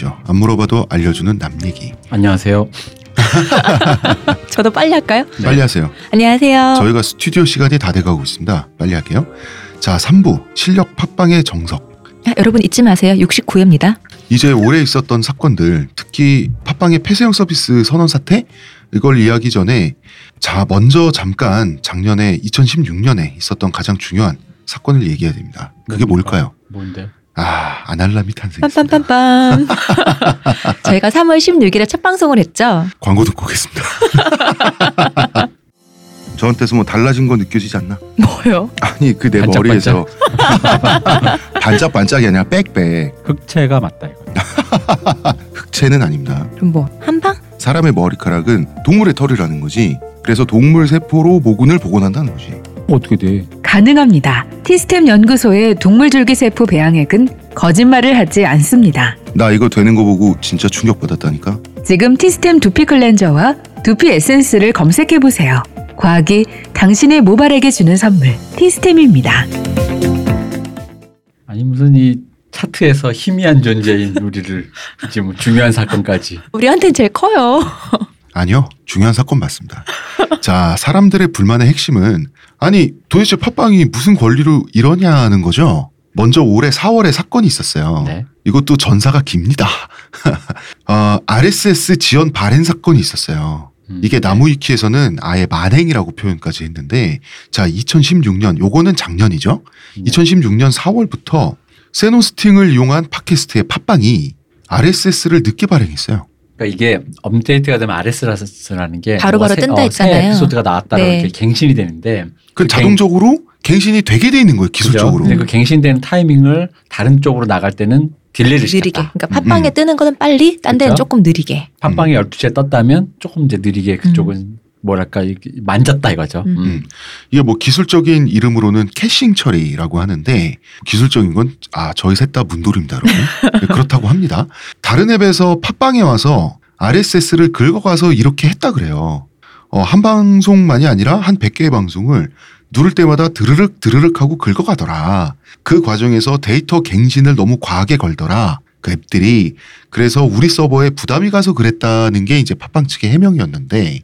얘기죠. 안 물어봐도 알려주는 남 얘기. 안녕하세요. 저도 빨리 할까요? 빨리 하세요. 안녕하세요. 저희가 스튜디오 시간이 다 돼가고 있습니다. 빨리 할게요. 자, 3부 실력 팟빵의 정석. 아, 여러분 잊지 마세요. 69회입니다. 이제 올해 있었던 사건들, 특히 팟빵의 폐쇄형 서비스 선언 사태 이걸 이야기 전에 자 먼저 잠깐 작년에 2016년에 있었던 가장 중요한 사건을 얘기해야 됩니다. 그게 뭘까요? 뭔데? 아 아날람이 탄생했습니다. 빰빰빰빰. 저희가 3월 16일에 첫 방송을 했죠. 광고 듣고 오겠습니다. 저한테서 뭐 달라진 거 느껴지지 않나? 뭐요? 아니 그 내 반짝반짝? 머리에서 반짝반짝이 아니라 빽빽 흑채가 맞다 이거. 흑채는 아닙니다. 그럼 뭐 한방? 사람의 머리카락은 동물의 털이라는 거지. 그래서 동물 세포로 모근을 복원한다는 거지. 어떻게 돼? 가능합니다. 티스템 연구소의 동물줄기세포 배양액은 거짓말을 하지 않습니다. 나 이거 되는 거 보고 진짜 충격받았다니까. 지금 티스템 두피 클렌저와 두피 에센스를 검색해 보세요. 과학이 당신의 모발에게 주는 선물 티스템입니다. 아니 무슨 이 차트에서 희미한 존재인 우리를 이제 뭐 중요한 사건까지. 우리한테는 제일 커요. 아니요, 중요한 사건 맞습니다. 자, 사람들의 불만의 핵심은 아니 도대체 팟빵이 무슨 권리로 이러냐는 거죠. 먼저 올해 4월에 사건이 있었어요. 네. 이것도 전사가 깁니다. 어, RSS 지원 발행 사건이 있었어요. 음, 이게 나무위키에서는 아예 만행이라고 표현까지 했는데 자 2016년 요거는 작년이죠. 네. 2016년 4월부터 세노스팅을 이용한 팟캐스트의 팟빵이 RSS를 늦게 발행했어요. 그러니까 이게 업데이트가 되면 RSS라는 게 바로바로 새- 뜬다 어, 새 했잖아요. 에피소드가 나왔다라고 네. 이렇게 갱신이 되는데 그 그 자동적으로 갱신이 되게 돼 있는 거예요 기술적으로. 근데 그 갱신되는 타이밍을 다른 쪽으로 나갈 때는 delay를 느리게. 시켰다. 그러니까 팟빵에 음. 뜨는 거는 빨리, 딴 데는 그렇죠. 조금 느리게. 팟빵이 12시에 떴다면 조금 이제 느리게 그쪽은 뭐랄까 만졌다 이거죠. 음. 음. 음. 이게 뭐 기술적인 이름으로는 caching 처리라고 하는데 기술적인 건 아 저희 셋 다 문돌입니다 여러분 네, 그렇다고 합니다 다른 앱에서 팟빵에 와서 RSS를 긁어가서 이렇게 했다 그래요 어, 한 방송만이 아니라 한 100개의 방송을 누를 때마다 드르륵 드르륵 하고 긁어가더라 그 과정에서 데이터 갱신을 너무 과하게 걸더라 그 앱들이 그래서 우리 서버에 부담이 가서 그랬다는 게 이제 팟빵 측의 해명이었는데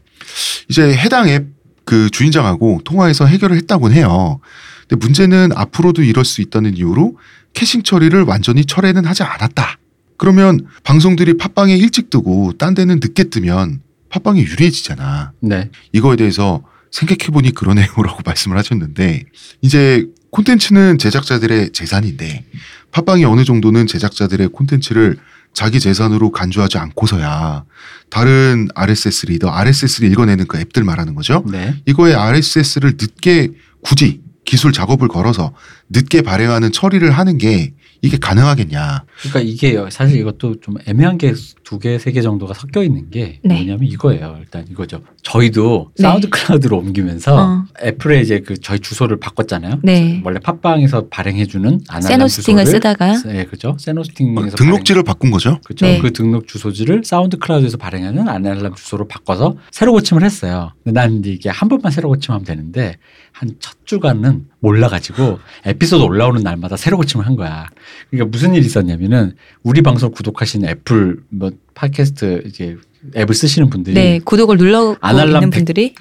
이제 해당 앱 그 주인장하고 통화해서 해결을 했다곤 해요. 근데 문제는 앞으로도 이럴 수 있다는 이유로 캐싱 처리를 완전히 철회는 하지 않았다. 그러면 방송들이 팟빵에 일찍 뜨고 딴 데는 늦게 뜨면 팟빵이 유리해지잖아. 네. 이거에 대해서 생각해보니 그러네요라고 말씀을 하셨는데 이제 콘텐츠는 제작자들의 재산인데 팟빵이 어느 정도는 제작자들의 콘텐츠를 자기 재산으로 간주하지 않고서야 다른 RSS reader, RSS를 읽어내는 그 앱들 말하는 거죠. 네. 이거에 RSS를 늦게 굳이 기술 작업을 걸어서 늦게 발행하는 처리를 하는 게 이게 가능하겠냐. 그러니까 이게 사실 이것도 좀 애매한 게 두 개, 세 개 정도가 섞여 있는 게 네. 뭐냐면 이거예요. 일단 이거죠. 저희도 네. 사운드 클라우드로 옮기면서 어. 애플에 이제 그 저희 주소를 바꿨잖아요. 네. 원래 팟빵에서 발행해주는 세노스팅을 주소를 쓰다가 네, 그죠. 세노스팅에서 등록지를 바꾼 거죠. 그렇죠. 네. 그 등록 주소지를 사운드 클라우드에서 발행하는 아날람 주소로 바꿔서 새로 고침을 했어요. 근데 난 이게 한 번만 새로 고침하면 되는데 한 첫 주간은 몰라가지고 에피소드 올라오는 날마다 새로 고침을 한 거야. 그러니까 무슨 일이 있었냐면은 우리 방송 구독하신 애플 뭐 팟캐스트 이제 앱을 쓰시는 분들이 네, 구독을 아날람 있는 백- 분들이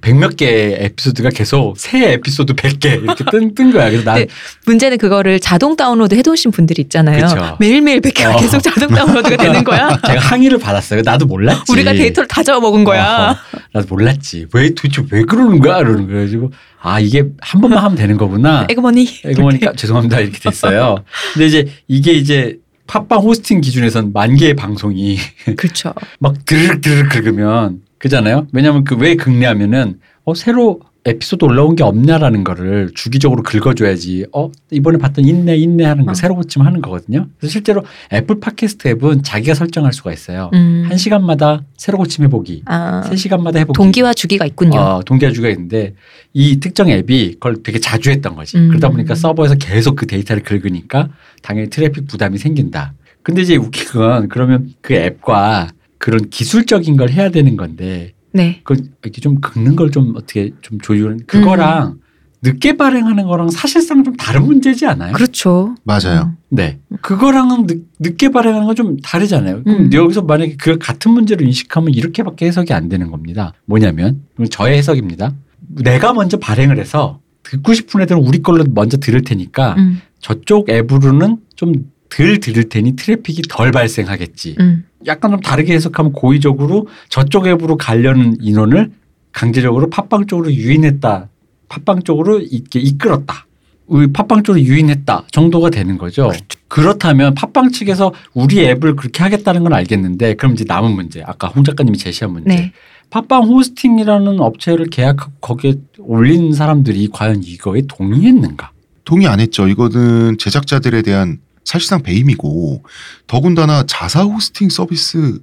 백몇 개 에피소드가 계속 새 에피소드 100개 이렇게 뜬, 뜬 거야. 그래서 난 네. 문제는 그거를 자동 다운로드 해두신 분들이 있잖아요. 그쵸. 매일매일 100개가 어. 계속 자동 다운로드가 되는 거야. 제가 항의를 받았어요. 나도 몰랐지. 우리가 데이터를 다 잡아먹은 거야. 어, 나도 몰랐지. 왜 도대체 왜 그러는 거야? 그러는 거예요. 그래가지고 아 이게 한 번만 하면 되는 거구나. 에그머니. 에그머니까 죄송합니다 이렇게 됐어요. 근데 이제 이게 이제 팟빵 호스팅 기준에선 만 개의 방송이 그렇죠. 막 드르륵 드르륵 긁으면 그잖아요. 왜냐하면 그 왜 긁냐면은 어 새로 에피소드 올라온 게 없냐라는 거를 주기적으로 긁어줘야지. 어 이번에 봤던 있네 있네 하는 거 어. 새로 고침 하는 거거든요. 그래서 실제로 애플 팟캐스트 앱은 자기가 설정할 수가 있어요. 음. 한 시간마다 새로 고침 해보기, 아, 세 시간마다 해보기. 동기화 주기가 있군요. 어, 동기화 주기가 있는데 이 특정 앱이 그걸 되게 자주 했던 거지. 음. 그러다 보니까 서버에서 계속 그 데이터를 긁으니까 당연히 트래픽 부담이 생긴다. 근데 이제 웃긴 건 그러면 그 앱과 그런 기술적인 걸 해야 되는 건데 네. 그 이렇게 좀 긁는 걸 좀 어떻게 좀 조율 그거랑 늦게 발행하는 거랑 사실상 좀 다른 문제지 않아요? 그렇죠. 맞아요. 네. 그거랑은 늦, 늦게 발행하는 건 좀 다르잖아요. 그럼 음. 여기서 만약에 그 같은 문제를 인식하면 이렇게밖에 해석이 안 되는 겁니다. 뭐냐면 저의 해석입니다. 내가 먼저 발행을 해서 듣고 싶은 애들은 우리 걸로 먼저 들을 테니까 음, 저쪽 앱으로는 좀 덜 들을 테니 트래픽이 덜 발생하겠지. 음. 약간 좀 다르게 해석하면 고의적으로 저쪽 앱으로 가려는 인원을 강제적으로 팟빵 쪽으로 유인했다. 팟빵 쪽으로 이렇게 이끌었다. 우리 팟빵 쪽으로 유인했다 정도가 되는 거죠. 그렇다면 팟빵 측에서 우리 앱을 그렇게 하겠다는 건 알겠는데 그럼 이제 남은 문제 아까 홍 작가님이 제시한 문제 네. 팟빵 호스팅이라는 업체를 계약하고 거기에 올린 사람들이 과연 이거에 동의했는가? 동의 안 했죠. 이거는 제작자들에 대한 사실상 배임이고 더군다나 자사 호스팅 서비스를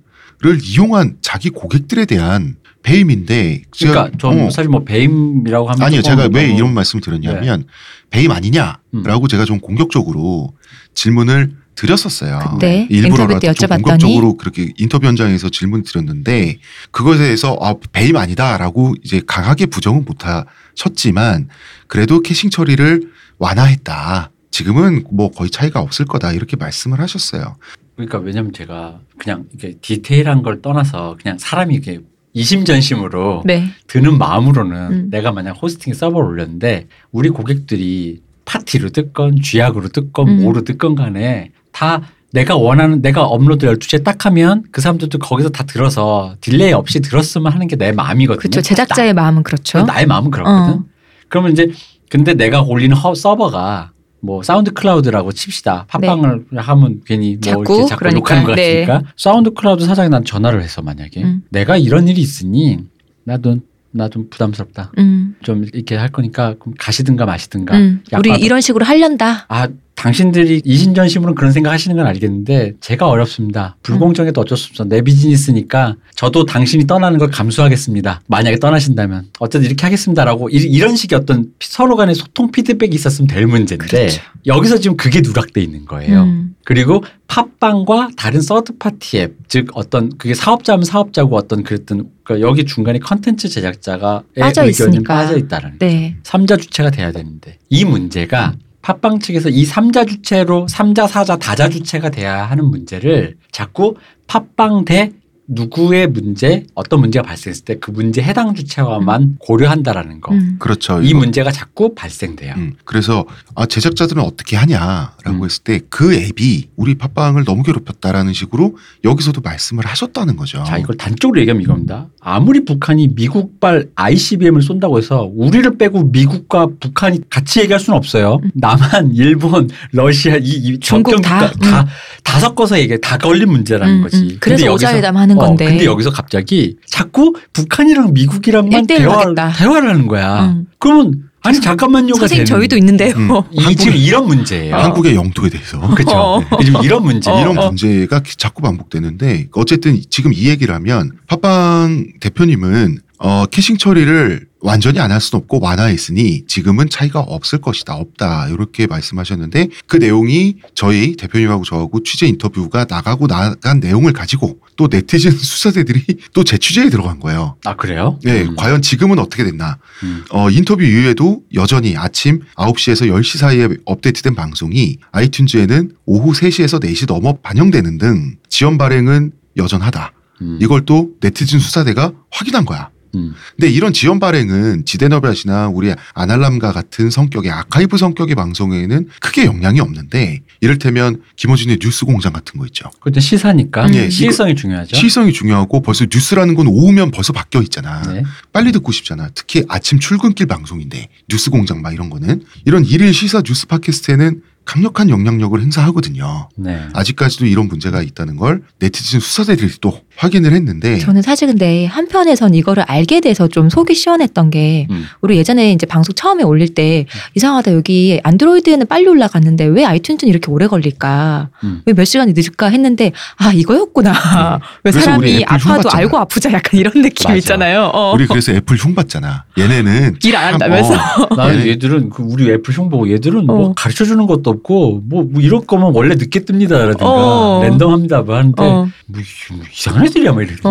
이용한 자기 고객들에 대한 배임인데 제가- 그러니까 좀 어, 사실 뭐 배임이라고 하면 아니요 제가 왜 이런 말씀을 드렸냐면 네. 배임 아니냐라고 제가 좀 공격적으로 질문을 드렸었어요. 그때 일부러라도 인터뷰 때좀 여쭤봤더니 공격적으로 그렇게 인터뷰 현장에서 질문 드렸는데 그것에 대해서 아 배임 아니다라고 이제 강하게 부정은 못 하셨지만 그래도 캐싱 처리를 완화했다. 지금은 뭐 거의 차이가 없을 거다 이렇게 말씀을 하셨어요. 그러니까 왜냐면 제가 그냥 이게 디테일한 걸 떠나서 그냥 사람이 이렇게 이심전심으로 네. 드는 마음으로는 음. 내가 만약 호스팅 서버를 올렸는데 우리 고객들이 파티로 뜯건 쥐약으로 뜯건 음. 뭐로 뜯건 간에 다 내가 원하는 내가 업로드 12시에 딱 하면 그 사람들도 거기서 다 들어서 delay 없이 들었으면 하는 게 내 마음이거든요. 그렇죠. 제작자의 마음은 그렇죠. 나의 마음은 그렇거든. 어. 그러면 이제 근데 내가 올리는 허, 서버가 뭐 사운드 클라우드라고 칩시다. 팟빵을 하면 괜히 뭐 네. 자꾸, 이렇게 자꾸 그러니까, 욕하는 것 네. 같으니까 사운드 클라우드 사장이 난 전화를 해서 만약에 음. 내가 이런 일이 있으니 나도 나 좀 부담스럽다. 음, 좀 이렇게 할 거니까 그럼 가시든가 마시든가. 음. 우리 이런 식으로 하련다. 아 당신들이 이심전심으로 그런 생각 하시는 건 알겠는데 제가 어렵습니다. 불공정해도 어쩔 수 없어. 내 비즈니스니까 저도 당신이 떠나는 걸 감수하겠습니다. 만약에 떠나신다면 어쨌든 이렇게 하겠습니다라고 이- 이런 식의 어떤 서로 간의 소통 피드백이 있었으면 될 문제인데 그렇죠. 여기서 지금 그게 누락돼 있는 거예요. 음. 그리고 팟빵과 다른 third party 앱, 즉 어떤 그게 사업자면 사업자고 어떤 그랬던 그러니까 여기 중간에 컨텐츠 제작자가 빠져 의견이 있으니까. 빠져 있다는 네. 삼자 주체가 돼야 되는데 이 문제가 팟빵 측에서 이 삼자 주체로 삼자 사자 다자 주체가 돼야 하는 문제를 자꾸 팟빵 대 누구의 문제 어떤 문제가 발생했을 때 그 문제 해당 주체와만 고려한다라는 거. 음. 그렇죠. 이 이거. 문제가 자꾸 발생돼요. 음, 그래서 아, 제작자들은 어떻게 하냐 라고 음. 했을 때 그 앱이 우리 팟빵을 너무 괴롭혔다라는 식으로 여기서도 말씀을 하셨다는 거죠. 자, 이걸 단적으로 얘기하면 이겁니다. 아무리 북한이 미국발 ICBM을 쏜다고 해서 우리를 빼고 미국과 북한이 같이 얘기할 수는 없어요. 남한, 일본, 러시아, 이, 이 중국 접경 다, 국가 다, 다 섞어서 얘기해. 다 걸린 문제라는 음, 거지. 음. 그래서 근데 여기서- 오자회담 하는 어, 건데. 근데 여기서 갑자기 자꾸 북한이랑 미국이랑만 하겠다. 대화를 하는 거야. 음. 그러면 아니 잠깐만요가 선생님 되는 저희도 있는데요. 음. 이, 지금 이런 문제예요. 한국의 영토에 대해서 그렇죠. 어. 지금 이런 문제. 어, 이런 어. 문제가 자꾸 반복되는데 어쨌든 지금 이 얘기를 하면 팟빵 대표님은 어, 캐싱 처리를 완전히 안 할 수는 없고 완화했으니 지금은 차이가 없을 것이다 없다 이렇게 말씀하셨는데 그 내용이 저희 대표님하고 저하고 취재 인터뷰가 나가고 나간 내용을 가지고 또 네티즌 수사대들이 또 재취재에 들어간 거예요. 아 그래요? 네, 음. 과연 지금은 어떻게 됐나? 음. 어, 인터뷰 이후에도 여전히 아침 9시에서 10시 사이에 업데이트된 방송이 아이튠즈에는 오후 3시에서 4시 넘어 반영되는 등 지연 발행은 여전하다. 음. 이걸 또 네티즌 수사대가 확인한 거야. 음. 근데 이런 지연 발행은 지대너비아시나 우리 아날람과 같은 성격의 아카이브 성격의 방송에는 크게 영향이 없는데 이를테면 김어준의 뉴스 공장 같은 거 있죠. 그때 시사니까 음. 예, 시일성이 중요하죠. 시성이 중요하고 벌써 뉴스라는 건 오후면 벌써 바뀌어 있잖아. 네. 빨리 듣고 싶잖아. 특히 아침 출근길 방송인데 뉴스 공장 막 이런 거는 이런 일일 시사 뉴스 팟캐스트에는 강력한 영향력을 행사하거든요. 네. 아직까지도 이런 문제가 있다는 걸 네티즌 수사대들이 또 확인을 했는데 저는 사실 근데 한편에선 이거를 알게 돼서 좀 속이 시원했던 게 음. 우리 예전에 이제 방송 처음에 올릴 때 이상하다 여기 안드로이드에는 빨리 올라갔는데 왜 아이튠즈는 이렇게 오래 걸릴까 음. 왜몇 시간이 늦을까 했는데 아 이거였구나 왜 그래서 우리 사람이 아파도. 알고 아프자 약간 이런 느낌 맞아. 있잖아요 어. 우리 그래서 애플 흉 봤잖아. 얘네는 일안 참, 한다면서 어, 나는 얘네- 얘들은 그 우리 애플 흉 보고 얘들은 뭐 어. 가르쳐 주는 것도 없고 뭐, 뭐 이럴 거면 원래 늦게 뜹니다라든가 어. 랜덤합니다 뭐 하는데 어. 뭐, 이- 뭐 이상한 애들이야 뭐 이러는데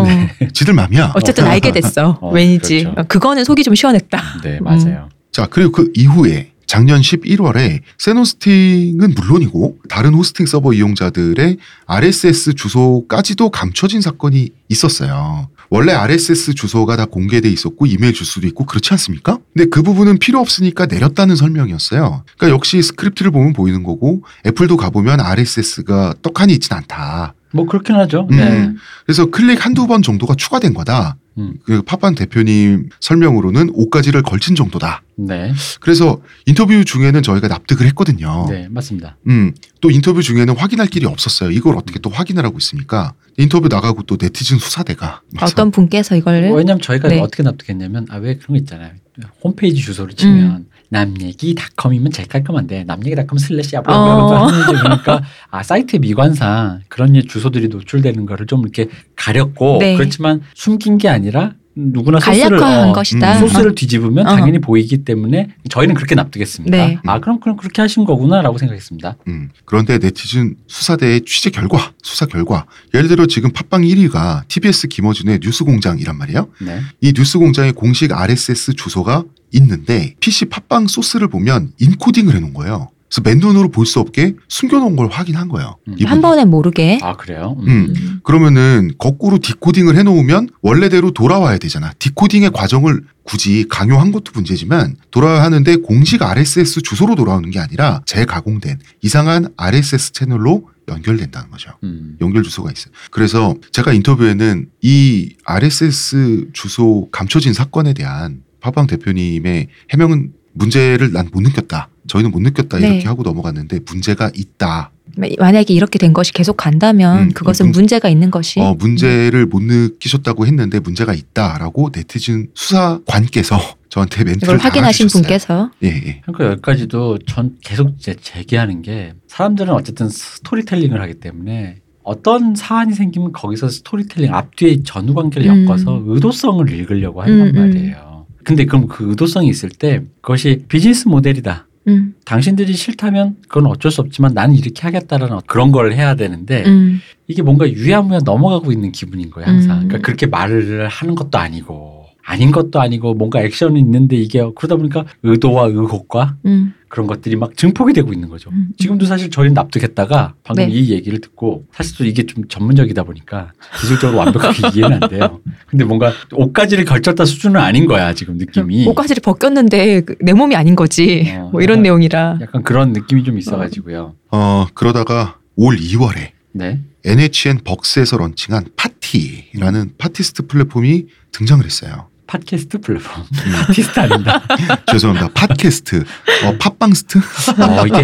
어. 지들 맘이야. 어쨌든 알게 됐어 어, 왠지 그렇죠. 그거는 속이 좀 시원했다 네 맞아요 자, 그리고 그 이후에 작년 11월에 쎈호스팅은 물론이고 다른 호스팅 서버 이용자들의 RSS 주소까지도 감춰진 사건이 있었어요. 원래 RSS 주소가 다 공개돼 있었고 이메일 주소도 있고 그렇지 않습니까? 근데 그 부분은 필요 없으니까 내렸다는 설명이었어요. 그러니까 역시 스크립트를 보면 보이는 거고 애플도 가보면 RSS가 떡하니 있진 않다. 뭐 그렇긴 하죠. 음. 네. 그래서 클릭 한두 번 정도가 추가된 거다. 음. 그 팟빵 대표님 설명으로는 5가지를 걸친 정도다. 네. 그래서 인터뷰 중에는 저희가 납득을 했거든요. 네, 맞습니다. 음, 또 인터뷰 중에는 확인할 길이 없었어요. 이걸 어떻게 또 확인을 하고 있습니까? 인터뷰 나가고 또 네티즌 수사대가 와서 어떤 분께서 이걸 왜냐면 저희가 네. 어떻게 납득했냐면 아 왜 그런 거 있잖아요. 홈페이지 주소를 치면 음. 남얘기닷컴이면 제일 깔끔한데 남얘기닷컴 슬래시 어. 어 blah blah blah 하는데 보니까 아 사이트 미관상 그런 예 주소들이 노출되는 거를 좀 이렇게 가렸고 네. 그렇지만 숨긴 게 아니라 누구나 소스를 어, 것이다. 음, 소스를 뒤집으면 어. 당연히 보이기 때문에 저희는 그렇게 납득했습니다. 네. 아 그럼 그럼 그렇게 하신 거구나라고 생각했습니다. 음, 그런데 네티즌 수사대의 취재 결과, 수사 결과. 예를 들어 지금 팟빵 1위가 TBS 김어준의 뉴스공장이란 말이에요. 네. 이 뉴스공장의 공식 RSS 주소가 있는데 PC 팟빵 소스를 보면 인코딩을 해놓은 거예요. 그래서 맨눈으로 볼 수 없게 숨겨놓은 걸 확인한 거예요. 음. 한 번에 모르게 아 그래요. 음. 음. 그러면은 거꾸로 디코딩을 해놓으면 원래대로 돌아와야 되잖아. 디코딩의 과정을 굳이 강요한 것도 문제지만 돌아야 하는데 공식 RSS 주소로 돌아오는 게 아니라 재가공된 이상한 RSS 채널로 연결된다는 거죠. 음. 연결 주소가 있어요. 그래서 제가 인터뷰에는 이 RSS 주소 감춰진 사건에 대한 파방 대표님의 해명은 문제를 난 못 느꼈다. 저희는 못 느꼈다. 네. 이렇게 하고 넘어갔는데 문제가 있다. 만약에 이렇게 된 것이 계속 간다면 음, 그것은 문- 문제가 있는 것이 어, 문제를 못 느끼셨다고 했는데 문제가 있다라고 네티즌 수사관께서 저한테 멘트를 이걸 확인하신 달아주셨어요. 분께서 예, 예. 그러니까 여기까지도 전 계속 제기하는 게 사람들은 어쨌든 스토리텔링을 하기 때문에 어떤 사안이 생기면 거기서 스토리텔링 앞뒤에 전후 관계를 음. 엮어서 의도성을 읽으려고 한단 음, 음. 말이에요. 근데 그럼 그 의도성이 있을 때 그것이 비즈니스 모델이다. 음, 당신들이 싫다면 그건 어쩔 수 없지만 나는 이렇게 하겠다라는 그런 걸 해야 되는데 음, 이게 뭔가 유야무야 넘어가고 있는 기분인 거예요 항상. 음. 그러니까 그렇게 말을 하는 것도 아니고 아닌 것도 아니고 뭔가 액션은 있는데 이게 그러다 보니까 의도와 의혹과 음, 그런 것들이 막 증폭이 되고 있는 거죠. 음. 지금도 사실 저희는 납득했다가 방금 네. 이 얘기를 듣고 사실 또 이게 좀 전문적이다 보니까 기술적으로 완벽하게 이해는 안 돼요. 근데 뭔가 옷가지를 걸쳤다 수준은 아닌 거야 지금 느낌이. 옷가지를 벗겼는데 그내 몸이 아닌 거지. 어, 뭐 이런 약간- 내용이라. 약간 그런 느낌이 좀 있어가지고요. 어, 그러다가 올 2월에 네. NHN 벅스에서 launching한 팟티라는 파티스트 플랫폼이 등장을 했어요. 팟캐스트 플랫폼. 음, 아티스트 아닌가? 죄송합니다. 팟캐스트, 어, 팟빵스트? 어, 이게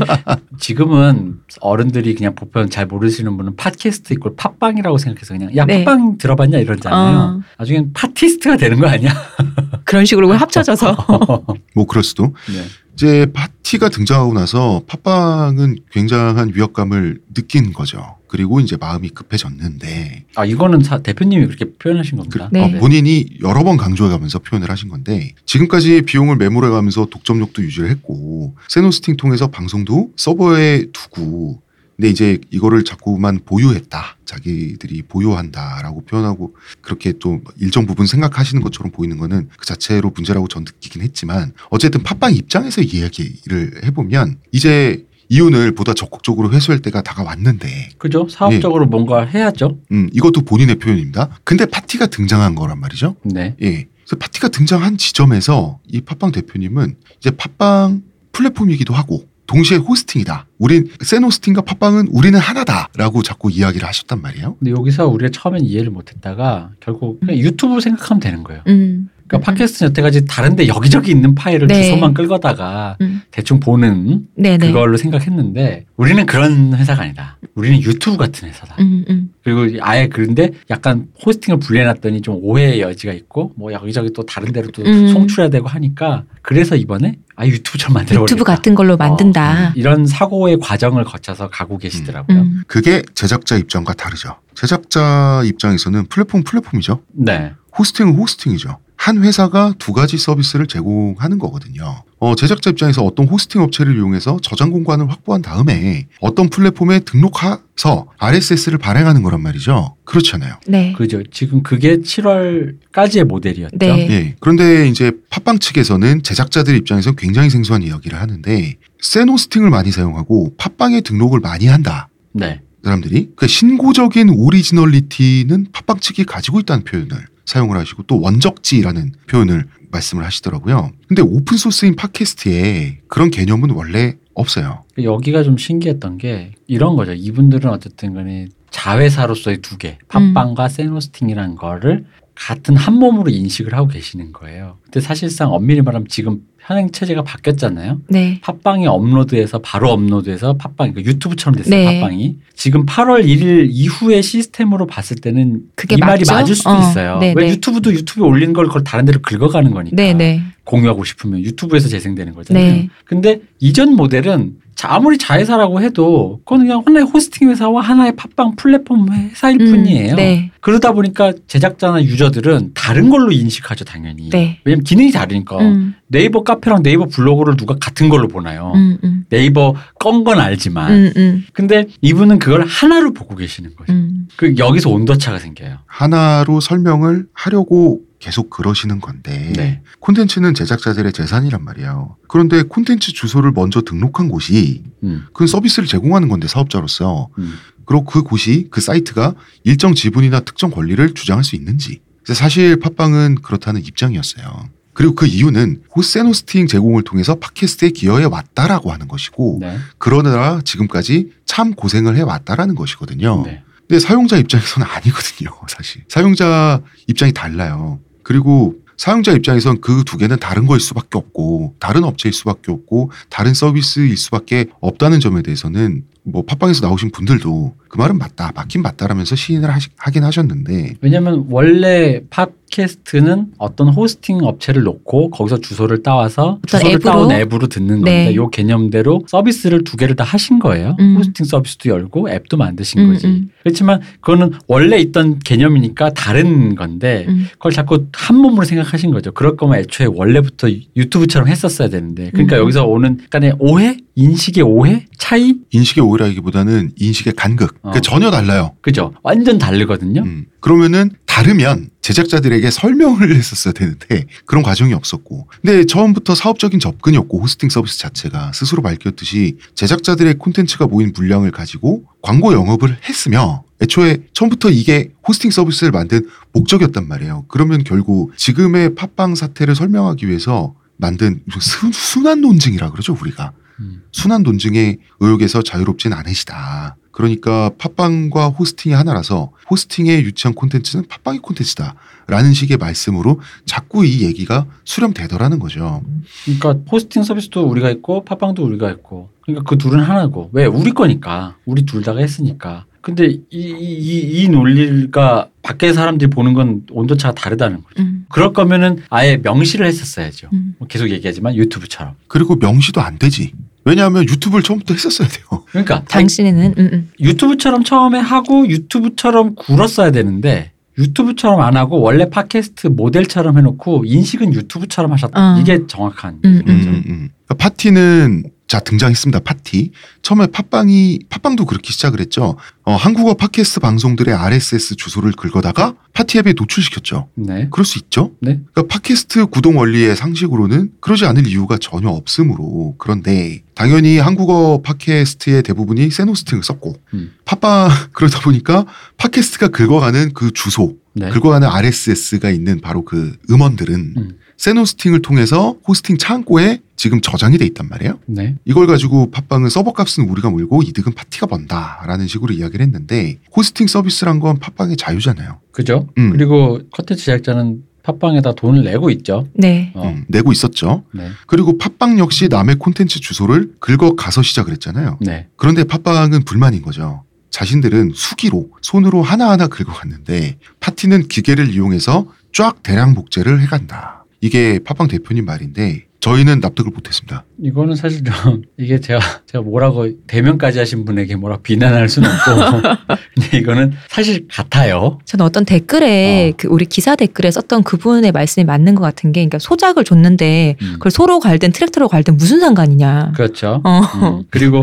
지금은 어른들이 그냥 보편 잘 모르시는 분은 팟캐스트 이꼴 팟빵이라고 생각해서 그냥 야 네. 팟빵 들어봤냐 이러잖아요. 어. 나중엔 파티스트가 되는 거 아니야? 그런 식으로 합쳐져서. 뭐 그럴 수도. 네. 이제 파티가 등장하고 나서 팟빵은 굉장한 위협감을 느낀 거죠. 그리고 이제 마음이 급해졌는데 아 이거는 사- 대표님이 그렇게 표현하신 겁니다. 네. 어, 본인이 여러 번 강조해가면서 표현을 하신 건데 지금까지 비용을 매몰해가면서 독점력도 유지를 했고 세노스팅 통해서 방송도 서버에 두고 근데 이제 이거를 자꾸만 보유했다. 자기들이 보유한다라고 표현하고 그렇게 또 일정 부분 생각하시는 것처럼 보이는 거는 그 자체로 문제라고 전 느끼긴 했지만 어쨌든 팟빵 입장에서 이야기를 해보면 이제 이윤을 보다 적극적으로 회수할 때가 다가왔는데 그죠? 사업적으로 뭔가 해야죠. 음, 이것도 본인의 표현입니다. 근데 파티가 등장한 거란 말이죠. 네. 예. 그래서 파티가 등장한 지점에서 이 팟빵 대표님은 이제 팟빵 플랫폼이기도 하고 동시에 호스팅이다. 우린 세노스팅과 팟빵은 우리는 하나다라고 자꾸 이야기를 하셨단 말이에요. 근데 여기서 우리가 처음엔 이해를 못했다가 결국 그냥 유튜브 생각하면 되는 거예요. 음. 그러니까 팟캐스트는 여태까지 다른데 여기저기 있는 파일을 네. 주소만 끌거다가 음. 대충 보는 네네. 그걸로 생각했는데 우리는 그런 회사가 아니다. 우리는 유튜브 같은 회사다. 음, 음. 그리고 아예 그런데 약간 호스팅을 분리해놨더니 좀 오해의 여지가 있고 뭐 여기저기 또 다른 데로 또 음. 송출해야 되고 하니까 그래서 이번에 아 유튜브처럼 만들어버리겠다. 유튜브 같은 걸로 만든다. 이런 사고의 과정을 거쳐서 가고 계시더라고요. 음. 그게 제작자 입장과 다르죠. 제작자 입장에서는 플랫폼 플랫폼이죠. 네. 호스팅은 호스팅이죠. 한 회사가 두 가지 서비스를 제공하는 거거든요. 어, 제작자 입장에서 어떤 호스팅 업체를 이용해서 저장 공간을 확보한 다음에 어떤 플랫폼에 등록해서 RSS를 발행하는 거란 말이죠. 그렇잖아요. 네. 그죠. 지금 그게 7월까지의 모델이었죠. 네. 예. 그런데 이제 팟빵 측에서는 제작자들 입장에서 굉장히 생소한 이야기를 하는데 쎈호스팅을 많이 사용하고 팟빵에 등록을 많이 한다. 네. 사람들이 그 신고적인 originality는 팟빵 측이 가지고 있다는 표현을 사용을 하시고 또 원적지라는 표현을 말씀을 하시더라고요. 근데 open source인 팟캐스트에 그런 개념은 원래 없어요. 여기가 좀 신기했던 게 이런 거죠. 이분들은 어쨌든 간에 자회사로서의 두 개, 팟빵과 쎈호스팅이라는 거를 같은 한 몸으로 인식을 하고 계시는 거예요. 근데 사실상 엄밀히 말하면 지금 현행 체제가 바뀌었잖아요. 네. 팟빵이 업로드해서 바로 업로드해서 팟빵 그 유튜브처럼 됐어요. 네. 팟빵이 지금 8월 1일 이후의 시스템으로 봤을 때는 그게 이 말이 맞죠? 맞을 수도 어, 있어요. 네, 왜 네. 유튜브도 유튜브에 올리는 걸 그걸 다른 데로 긁어가는 거니까 네, 네. 공유하고 싶으면 유튜브에서 재생되는 거잖아요. 네. 근데 이전 모델은 자- 아무리 자회사라고 해도 그건 그냥 하나의 호스팅 회사와 하나의 팟빵 플랫폼 회사일 음, 뿐이에요. 네. 그러다 보니까 제작자나 유저들은 다른 걸로 인식하죠, 당연히. 네. 왜냐면 기능이 다르니까. 음, 네이버 카페랑 네이버 블로그를 누가 같은 걸로 보나요? 음, 음. 네이버 건 건 알지만. 음, 음, 근데 이분은 그걸 하나로 보고 계시는 거죠. 음. 그 여기서 온도차가 생겨요. 하나로 설명을 하려고 계속 그러시는 건데 네. 콘텐츠는 제작자들의 재산이란 말이에요. 그런데 콘텐츠 주소를 먼저 등록한 곳이 음, 그 서비스를 제공하는 건데 사업자로서 음. 그리고 그 곳이 그 사이트가 일정 지분이나 특정 권리를 주장할 수 있는지 사실 팟빵은 그렇다는 입장이었어요. 그리고 그 이유는 호 쎈호스팅 제공을 통해서 팟캐스트에 기여해 왔다라고 하는 것이고 네. 그러느라 지금까지 참 고생을 해 왔다라는 것이거든요. 네. 근데 사용자 입장에서는 아니거든요, 사실. 사용자 입장이 달라요. 그리고 사용자 입장에선 그 두 개는 다른 거일 수밖에 없고, 다른 업체일 수밖에 없고, 다른 서비스일 수밖에 없다는 점에 대해서는 뭐 팟빵에서 나오신 분들도 그 말은 맞다, 맞긴 맞다라면서 시인을 하시, 하긴 하셨는데, 왜냐면 원래 팟 캐스트는 어떤 호스팅 업체를 놓고 거기서 주소를 따와서 주소를 앱으로? 따온 앱으로 듣는 네. 건데 요 개념대로 서비스를 두 개를 다 하신 거예요. 음. 호스팅 서비스도 열고 앱도 만드신 음, 거지. 음. 그렇지만 그거는 원래 있던 개념이니까 다른 건데 음. 그걸 자꾸 한 몸으로 생각하신 거죠. 그럴 거면 애초에 원래부터 유튜브처럼 했었어야 되는데. 그러니까 음. 여기서 오는 간의 오해? 인식의 오해? 차이? 인식의 오해라기보다는 인식의 간극. 어. 그 전혀 달라요. 그죠? 완전 다르거든요. 음. 그러면은 다르면 제작자들에게 설명을 했었어야 되는데 그런 과정이 없었고. 근데 처음부터 사업적인 접근이었고 호스팅 서비스 자체가 스스로 밝혔듯이 제작자들의 콘텐츠가 모인 물량을 가지고 광고 영업을 했으며 애초에 처음부터 이게 호스팅 서비스를 만든 목적이었단 말이에요. 그러면 결국 지금의 팟빵 사태를 설명하기 위해서 만든 수- 순환 논증이라 그러죠 우리가. 음. 순환 논증의 의혹에서 자유롭진 않으시다. 그러니까 팟빵과 호스팅이 하나라서 호스팅에 유치한 콘텐츠는 팟빵의 콘텐츠다. 라는 식의 말씀으로 자꾸 이 얘기가 수렴되더라는 거죠. 그러니까 호스팅 서비스도 우리가 있고 팟빵도 우리가 있고 그러니까 그 둘은 하나고 왜 우리 거니까 우리 둘 다가 했으니까 근데 이, 이, 이, 이 논리가 밖에 사람들이 보는 건 온도차가 다르다는 거죠 음, 그럴 거면은 아예 명시를 했었어야죠 음. 뭐 계속 얘기하지만 유튜브처럼 그리고 명시도 안 되지. 왜냐하면 유튜브를 처음부터 했었어야 돼요. 그러니까 다 당신에는 음, 음. 유튜브처럼 처음에 하고 유튜브처럼 굴었어야 되는데 유튜브처럼 안 하고 원래 팟캐스트 모델처럼 해놓고 인식은 유튜브처럼 하셨다 어. 이게 정확한 음, 음, 얘기죠. 음, 음. 그러니까 파티는 자 등장했습니다. 파티. 처음에 팟빵이 팟빵도 그렇게 시작을 했죠. 어, 한국어 팟캐스트 방송들의 RSS 주소를 긁어다가 파티 앱에 노출시켰죠. 네. 그럴 수 있죠. 네. 그러니까 팟캐스트 구동 원리의 상식으로는 그러지 않을 이유가 전혀 없으므로 그런데 당연히 한국어 팟캐스트의 대부분이 세노스팅을 썼고 음. 팟빵 그러다 보니까 팟캐스트가 긁어가는 그 주소 네. 긁어가는 RSS가 있는 바로 그 음원들은 음. 세노스팅을 통해서 호스팅 창고에 지금 저장이 돼 있단 말이에요. 네. 이걸 가지고 팟빵은 서버 값은 우리가 물고 이득은 파티가 번다라는 식으로 이야기를 했는데 호스팅 서비스란 건 팟빵의 자유잖아요. 그죠? 음. 그리고 컨텐츠 제작자는 팟빵에다 돈을 내고 있죠. 네. 어. 음, 내고 있었죠. 네. 그리고 팟빵 역시 남의 콘텐츠 주소를 긁어 가서 시작을 했잖아요. 네. 그런데 팟빵은 불만인 거죠. 자신들은 수기로 손으로 하나하나 긁어갔는데 파티는 기계를 이용해서 쫙 대량 복제를 해간다. 이게 팟빵 대표님 말인데 저희는 납득을 못했습니다. 이거는 사실 좀 이게 제가 제가 뭐라고 대면까지 하신 분에게 뭐라 비난할 수는 없고 근데 이거는 사실 같아요. 저는 어떤 댓글에 어. 그 우리 기사 댓글에 썼던 그분의 말씀이 맞는 것 같은 게 그러니까 소작을 줬는데 음. 그걸 소로 갈든 트랙터로 갈든 무슨 상관이냐. 그렇죠. 어. 음. 그리고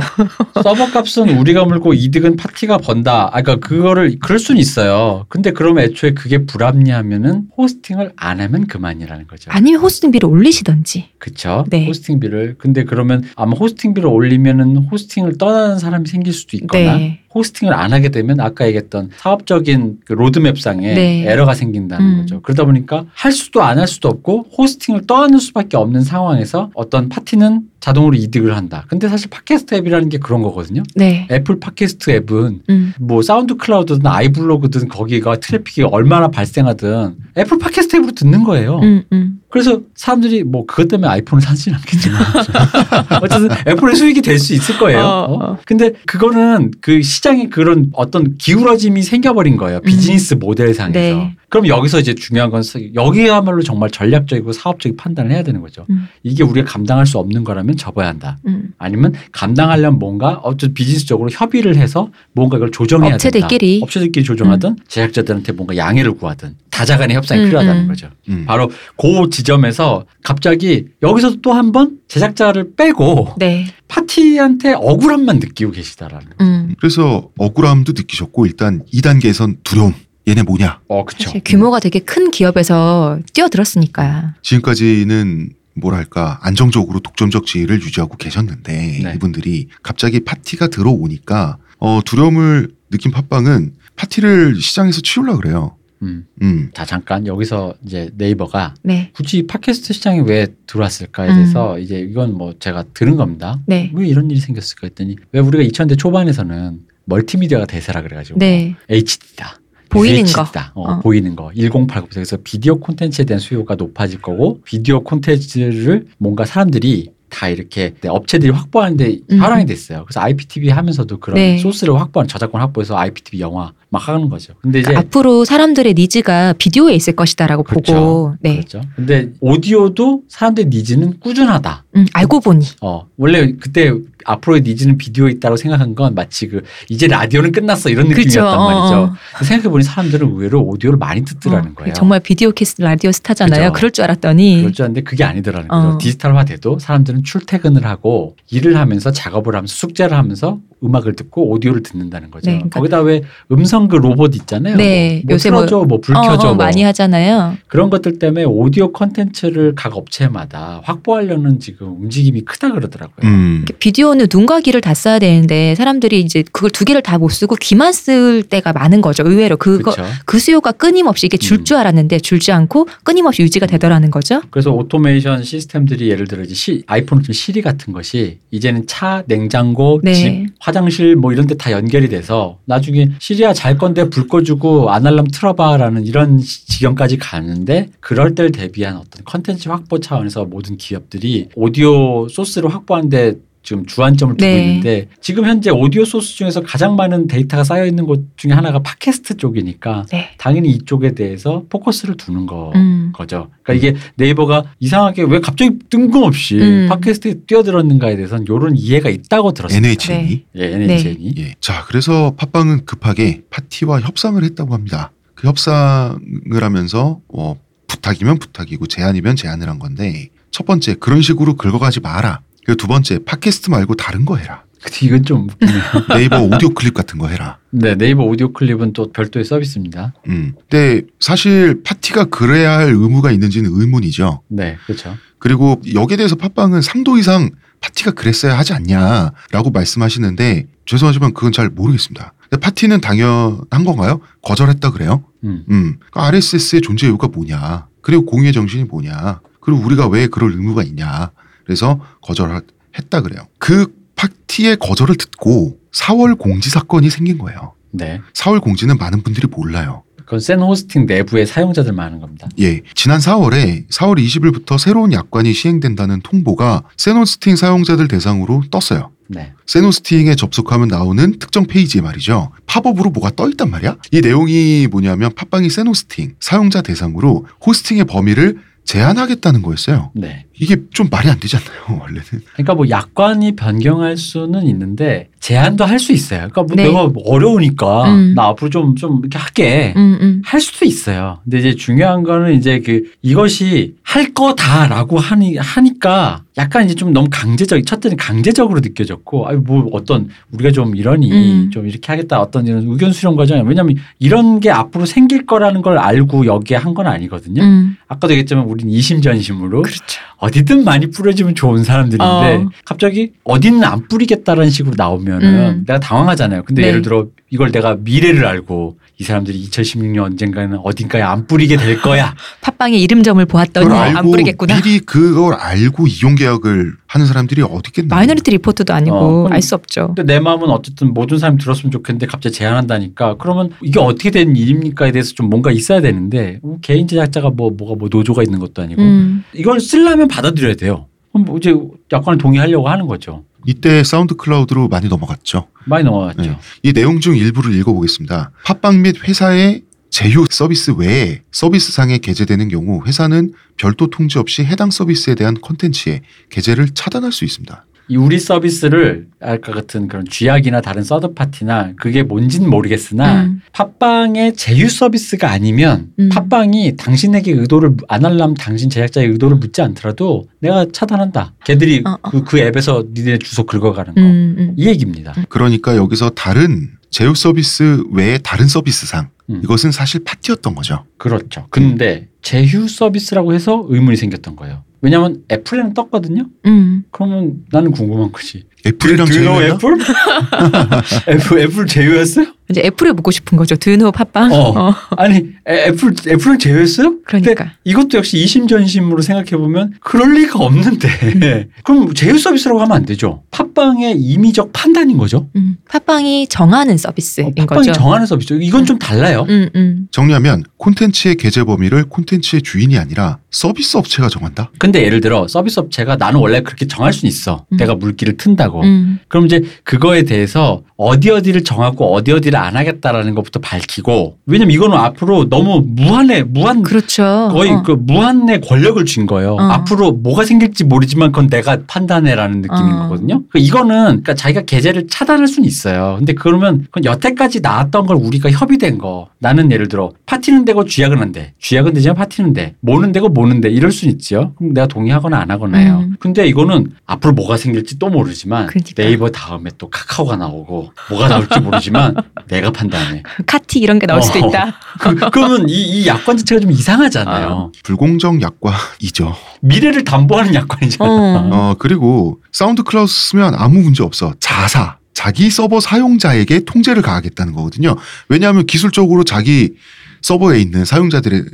서버 값은 우리가 물고 이득은 팟티가 번다. 아, 그러니까 그거를 그럴 수는 있어요. 근데 그러면 애초에 그게 불합리하면은 호스팅을 안 하면 그만이라는 거죠. 아니면 호스팅비를 올리시던지. 그쵸? 네. 호스팅비를. 근데 그러면 아마 호스팅비를 올리면은 호스팅을 떠나는 사람이 생길 수도 있거나 네. 호스팅을 안 하게 되면 아까 얘기했던 사업적인 그 로드맵상에 네. 에러가 생긴다는 음. 거죠. 그러다 보니까 할 수도 안 할 수도 없고 호스팅을 떠나는 수밖에 없는 상황에서 어떤 팟티는 자동으로 이득을 한다. 근데 사실 팟캐스트 앱이라는 게 그런 거거든요. 네. 애플 팟캐스트 앱은 음. 뭐 사운드 클라우드든 아이블러그든 거기가 트래픽이 얼마나 발생하든 애플 팟캐스트 앱으로 듣는 거예요. 음, 음. 그래서 사람들이 뭐 그것 때문에 아이폰을 사진 않겠지만 어쨌든 애플의 수익이 될 수 있을 거예요. 어, 어? 어. 근데 그거는 그 시 장에 그런 어떤 기울어짐이 생겨버린 거예요. 비즈니스 모델상에서. 네. 그럼 여기서 이제 중요한 건 여기야말로 정말 전략적이고 사업적인 판단을 해야 되는 거죠. 음. 이게 우리가 감당할 수 없는 거라면 접어야 한다. 음. 아니면 감당하려면 뭔가 어떤 비즈니스적으로 협의를 해서 뭔가 이걸 조정해야 업체들끼리. 된다. 업체들끼리 조정하든 제작자들한테 뭔가 양해를 구하든 다자간의 협상이 음, 필요하다는 음. 거죠. 음. 바로 그 지점에서 갑자기 여기서 또 한 번 제작자를 빼고 네. 파티한테 억울함만 느끼고 계시다라는. 거. 음. 그래서 억울함도 느끼셨고 일단 2단계에선 두려움. 얘네 뭐냐? 어, 그쵸. 사실 규모가 되게 큰 기업에서 뛰어들었으니까. 지금까지는 뭐랄까 안정적으로 독점적 지위를 유지하고 계셨는데 네. 이분들이 갑자기 파티가 들어오니까 어, 두려움을 느낀 팟빵은 파티를 시장에서 치우려 그래요. 음. 음. 자 잠깐 여기서 이제 네이버가 네. 굳이 팟캐스트 시장에 왜 들어왔을까에 음. 대해서 이제 이건 뭐 제가 들은 겁니다. 네. 왜 이런 일이 생겼을까 했더니 왜 우리가 2000대 초반에서는 멀티미디어가 대세라 그래가지고 네. HD다. 보이는 거. HD다. 어, 어. 보이는 거. 1080. 그래서 비디오 콘텐츠에 대한 수요가 높아질 거고 비디오 콘텐츠를 뭔가 사람들이 다 이렇게 네, 업체들이 확보하는데 음. 활용이 됐어요. 그래서 IPTV 하면서도 그런 네. 소스를 확보한 저작권 확보해서 IPTV 영화 막 하는 거죠. 근데 이제 그러니까 앞으로 사람들의 니즈가 비디오에 있을 것이다라고 그렇죠. 보고. 네. 그렇죠. 근데 오디오도 사람들의 니즈는 꾸준하다. 음, 알고 보니. 어 원래 그때 앞으로의 니즈는 비디오에 있다고 생각한 건 마치 그 이제 라디오는 끝났어 이런. 느낌이었단 어, 말이죠. 어. 생각해 보니 사람들은 의외로 오디오를 많이 듣더라는 어, 거예요. 정말 비디오 캐스트 라디오 스타잖아요. 그죠. 그럴 줄 알았더니. 그럴 줄 알았는데 그게 아니더라는 거죠. 어. 디지털화돼도 사람들은 출퇴근을 하고 일을 하면서 작업을 하면서 숙제를 하면서 음악을 듣고 오디오를 듣는다는 거죠. 네, 그러니까- 거기다 왜 음성 그 로봇 있잖아요. 네, 뭐, 요새 뭐 뭐- 틀어줘, 뭐 불 어, 켜줘, 어, 뭐 많이 하잖아요. 그런 것들 때문에 오디오 컨텐츠를 각 업체마다 확보하려는 지금 움직임이 크다 그러더라고요. 음. 비디오는 눈과 귀를 다 써야 되는데 사람들이 이제 그걸 두 개를 다 못 쓰고 귀만 쓸 때가 많은 거죠. 의외로 그거 그렇죠. 그 수요가 끊임없이 이게 줄 음. 줄 알았는데 줄지 않고 끊임없이 유지가 되더라는 거죠. 그래서 오토메이션 시스템들이 예를 들어 이제 시, 아이폰 시리 같은 것이 이제는 차, 냉장고, 네. 집, 화장실 뭐 이런 데 다 연결이 돼서 나중에 시리야 잘 건데 불 꺼주고 알람 틀어봐라는 이런 시- 지경까지 가는데 그럴 때를 대비한 어떤 컨텐츠 확보 차원에서 모든 기업들이 오디오 소스를 확보하는데 지금 주안점을 두고 네. 있는데 지금 현재 오디오 소스 중에서 가장 많은 데이터가 쌓여 있는 곳 중에 하나가 팟캐스트 쪽이니까 네. 당연히 이쪽에 대해서 포커스를 두는 거. 음. 거죠. 그러니까 이게 네이버가 이상하게 왜 갑자기 뜬금없이 음. 팟캐스트에 뛰어들었는가 대해서는 이런 이해가 있다고 들었습니다. NHN이. 예, NHN이. 예. 자, 그래서 팟빵은 급하게 파티와 협상을 했다고 합니다. 그 협상을 하면서 어, 부탁이면 부탁이고 제안이면 제안을 한 건데 첫 번째 그런 식으로 긁어가지 마라. 그리고 두 번째 팟캐스트 말고 다른 거 해라. 이건 좀. 네이버 오디오 클립 같은 거 해라. 네, 네이버 오디오 클립은 또 별도의 서비스입니다. 음. 근데 사실 파티가 그래야 할 의무가 있는지는 의문이죠. 네, 그렇죠. 그리고 여기에 대해서 팟빵은 3도 이상 파티가 그랬어야 하지 않냐라고 말씀하시는데 죄송하지만 그건 잘 모르겠습니다. 파티는 당연한 건가요? 거절했다 그래요? 음. 음. 그러니까 RSS의 존재 이유가 뭐냐? 그리고 공유의 정신이 뭐냐? 그리고 우리가 왜 그럴 의무가 있냐? 그래서 거절했다 그래요. 그 파티의 거절을 듣고 4월 공지 사건이 생긴 거예요. 네. 4월 공지는 많은 분들이 몰라요. 그건 센 호스팅 내부의 사용자들만 하는 겁니다. 예, 지난 4월에 4월 20일부터 새로운 약관이 시행된다는 통보가 세노스팅 사용자들 대상으로 떴어요. 네. 세노스팅에 접속하면 나오는 특정 페이지에 말이죠. 팝업으로 뭐가 떠 있단 말이야. 이 내용이 뭐냐면 팟빵이 세노스팅 사용자 대상으로 호스팅의 범위를 제한하겠다는 거였어요. 네. 이게 좀 말이 안 되지 않나요? 원래는. 그러니까 뭐 약관이 변경할 수는 있는데 제한도 할 수 있어요. 그러니까 뭐 네. 내가 어려우니까 음. 나 앞으로 좀좀 이렇게 할게. 음, 음. 할 수도 있어요. 근데 이제 중요한 거는 이제 그 이것이 할 거다라고 하니 하니까 약간 이제 좀 너무 강제적 첫째는 강제적으로 느껴졌고 아니 뭐 어떤 우리가 좀 이러니 음. 좀 이렇게 하겠다 어떤 이런 의견 수렴 과정이 왜냐하면 이런 게 앞으로 생길 거라는 걸 알고 여기에 한 건 아니거든요. 음. 아까도 얘기했지만 우린 이심전심으로 그렇죠. 어디든 많이 뿌려주면 좋은 사람들인데 어. 갑자기 어디는 안 뿌리겠다라는 식으로 나오면은 음. 내가 당황하잖아요. 근데 네. 예를 들어 이걸 내가 미래를 알고 이 사람들이 2016년 언젠가는 어딘가에 안 뿌리게 될 거야. 팟빵의 이름점을 보았더니 안 뿌리겠구나. 미리 그걸 알고 이용 계약을 하는 사람들이 어디 있겠나. 마이너리티 리포트도 아니고 어, 그럼- 알수 없죠. 근데 내 마음은 어쨌든 모든 사람이 들었으면 좋겠는데 갑자기 제한한다니까 그러면 이게 어떻게 된 일입니까에 대해서 좀 뭔가 있어야 되는데 뭐 개인 제작자가 뭐 뭐가 뭐 노조가 있는 것도 아니고 음. 이걸 쓰려면 받아들여야 돼요. 그럼 뭐 이제 약관을 동의하려고 하는 거죠. 이때 사운드 클라우드로 많이 넘어갔죠. 많이 넘어갔죠. 네. 이 내용 중 일부를 읽어보겠습니다. 팟빵 및 회사의 제휴 서비스 외에 서비스상에 게재되는 경우 회사는 별도 통지 없이 해당 서비스에 대한 콘텐츠의 게재를 차단할 수 있습니다. 이 우리 서비스를 아까 같은 그런 쥐약이나 다른 서드 파티나 그게 뭔지는 모르겠으나 음. 팟빵의 제휴 서비스가 아니면 음. 팟빵이 당신에게 의도를 안 하려면 당신 제작자의 의도를 묻지 않더라도 내가 차단한다. 걔들이 어, 어. 그, 그 앱에서 니네 주소 긁어가는 거. 음, 음. 이 얘기입니다. 그러니까 여기서 다른 제휴 서비스 외에 다른 서비스상 음. 이것은 사실 팟티였던 거죠. 그렇죠. 근데 제휴 서비스라고 해서 의문이 생겼던 거예요. 왜냐하면 애플에는 떴거든요. 음. 그러면 나는 궁금한 거지. 애플이랑 Do you know 제휴했나? 애플? 애플 애플 제휴했어요? 이제 애플에 묻고 싶은 거죠. Do you know 팟빵. 어. 어. 아니 애- 애플 애플은 제휴했어요? 근데 그러니까. 이것도 역시 이심전심으로 생각해 보면 그럴 리가 없는데 그럼 제휴 서비스라고 하면 안 되죠. 팟빵의 임의적 판단인 거죠. 음. 팟빵이 정하는 서비스인 어, 팟빵이 거죠. 정하는 서비스. 이건 좀 달라요. 음, 음. 정리하면 콘텐츠의 게재 범위를 콘텐츠의 주인이 아니라 서비스 업체가 정한다. 근데 예를 들어 서비스 업체가 나는 원래 그렇게 정할 수는 있어. 음. 내가 물기를 튼다고. 음. 그럼 이제 그거에 대해서 어디 어디를 정하고 어디 어디를 안 하겠다라는 것부터 밝히고 왜냐면 이거는 앞으로 너무 무한의 무한 그렇죠. 거의 어. 그 무한의 권력을 준 거예요. 어. 앞으로 뭐가 생길지 모르지만 그건 내가 판단해라는 느낌인 어. 거거든요. 그 이거는 그러니까 자기가 계제를 차단할 수는 있어요. 근데 그러면 그건 여태까지 나왔던 걸 우리가 협의된 거. 나는 예를 들어 파티는 되고 쥐약은 안 돼. 쥐약은 되지만 파티는 돼. 뭐는 되고 뭐는 돼. 이럴 수는 있죠. 그럼 내가 동의하거나 안 하거나 해요. 음. 근데 이거는 앞으로 뭐가 생길지 또 모르지만 그러니까. 네이버 다음에 또 카카오가 나오고 뭐가 나올지 모르지만 내가 판단해. 카티 이런 게 나올 수도 어. 있다. 그, 그러면 이, 이 약관 자체가 좀 이상하잖아요. 어. 불공정 약관이죠. 미래를 담보하는 약관이잖아요. 어. 어, 그리고 사운드 클라우드 쓰면 아무 문제 없어. 자사. 자기 서버 사용자에게 통제를 가하겠다는 거거든요. 왜냐하면 기술적으로 자기 서버에 있는 사용자들은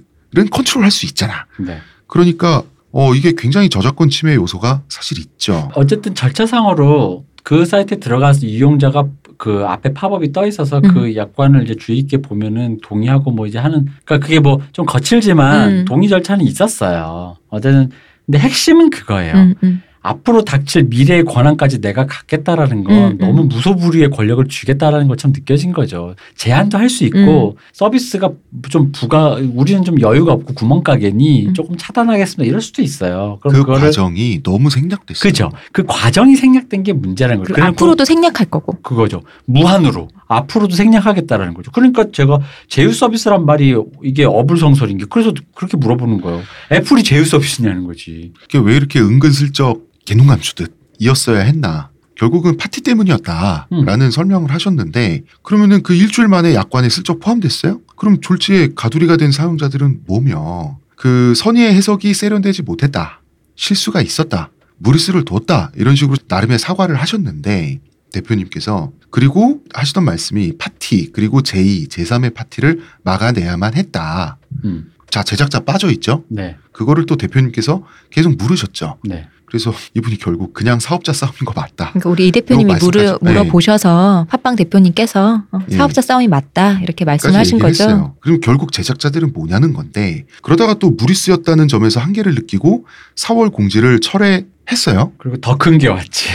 컨트롤 할 수 있잖아. 네. 그러니까 어 이게 굉장히 저작권 침해 요소가 사실 있죠. 어쨌든 절차상으로 그 사이트에 들어가서 이용자가 그 앞에 팝업이 떠 있어서 음. 그 약관을 이제 주의 깊게 보면은 동의하고 뭐 이제 하는 그러니까 그게 뭐 좀 거칠지만 음. 동의 절차는 있었어요. 어쨌든 근데 핵심은 그거예요. 음, 음. 앞으로 닥칠 미래의 권한까지 내가 갖겠다라는 건 음, 음. 너무 무소불위의 권력을 주겠다라는 것처럼 느껴진 거죠. 제한도 할 수 있고 음. 서비스가 좀 부가 우리는 좀 여유가 없고 구멍가게니 음. 조금 차단하겠습니다. 이럴 수도 있어요. 그럼 그 과정이 너무 생략됐어요. 그죠. 그 과정이 생략된 게 문제라는 거죠. 그리고 앞으로도 생략할 거고. 그거죠. 무한으로 앞으로도 생략하겠다라는 거죠. 그러니까 제가 제휴 서비스란 말이 이게 어불성설인 게 그래서 그렇게 물어보는 거예요. 애플이 제휴 서비스냐는 거지. 이게 왜 이렇게 은근슬쩍 개눈 감추듯 이었어야 했나. 결국은 파티 때문이었다라는 음. 설명을 하셨는데 그러면은 그 일주일 만에 약관에 슬쩍 포함됐어요? 그럼 졸지에 가두리가 된 사용자들은 뭐며 그 선의의 해석이 세련되지 못했다. 실수가 있었다. 무리수를 뒀다. 이런 식으로 나름의 사과를 하셨는데 대표님께서 그리고 하시던 말씀이 파티 그리고 제2, 제3의 파티를 막아내야만 했다. 음. 자 제작자 빠져 있죠. 네. 그거를 또 대표님께서 계속 물으셨죠. 네. 그래서 이분이 결국 그냥 사업자 싸움인 거 맞다. 그러니까 우리 이 대표님이 물어. 네. 물어보셔서 팟빵 대표님께서 어, 예. 사업자 싸움이 맞다 이렇게 말씀하신 거죠. 했어요. 그럼 결국 제작자들은 뭐냐는 건데 그러다가 또 무리수였다는 점에서 한계를 느끼고 4월 공지를 철회 했어요. 그리고 더 큰 게 왔지.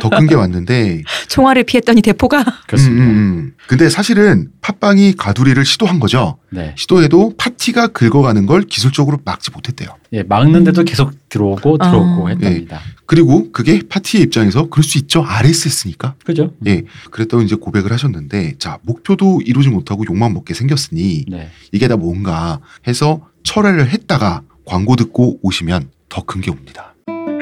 더큰 게 왔는데 총알을 피했더니 대포가 그렇습니다. 음, 음, 음. 근데 사실은 팟빵이 가두리를 시도한 거죠. 네. 시도해도 파티가 긁어가는 걸 기술적으로 막지 못했대요. 예, 막는데도 계속 들어오고 들어오고 아. 했답니다. 그리고 그게 파티의 입장에서 그럴 수 있죠. RSS니까. 그죠? 예. 그랬다고 이제 고백을 하셨는데, 자, 목표도 이루지 못하고 욕만 먹게 생겼으니, 네. 이게 다 뭔가 해서 철회를 했다가 광고 듣고 오시면 더 큰 게 옵니다.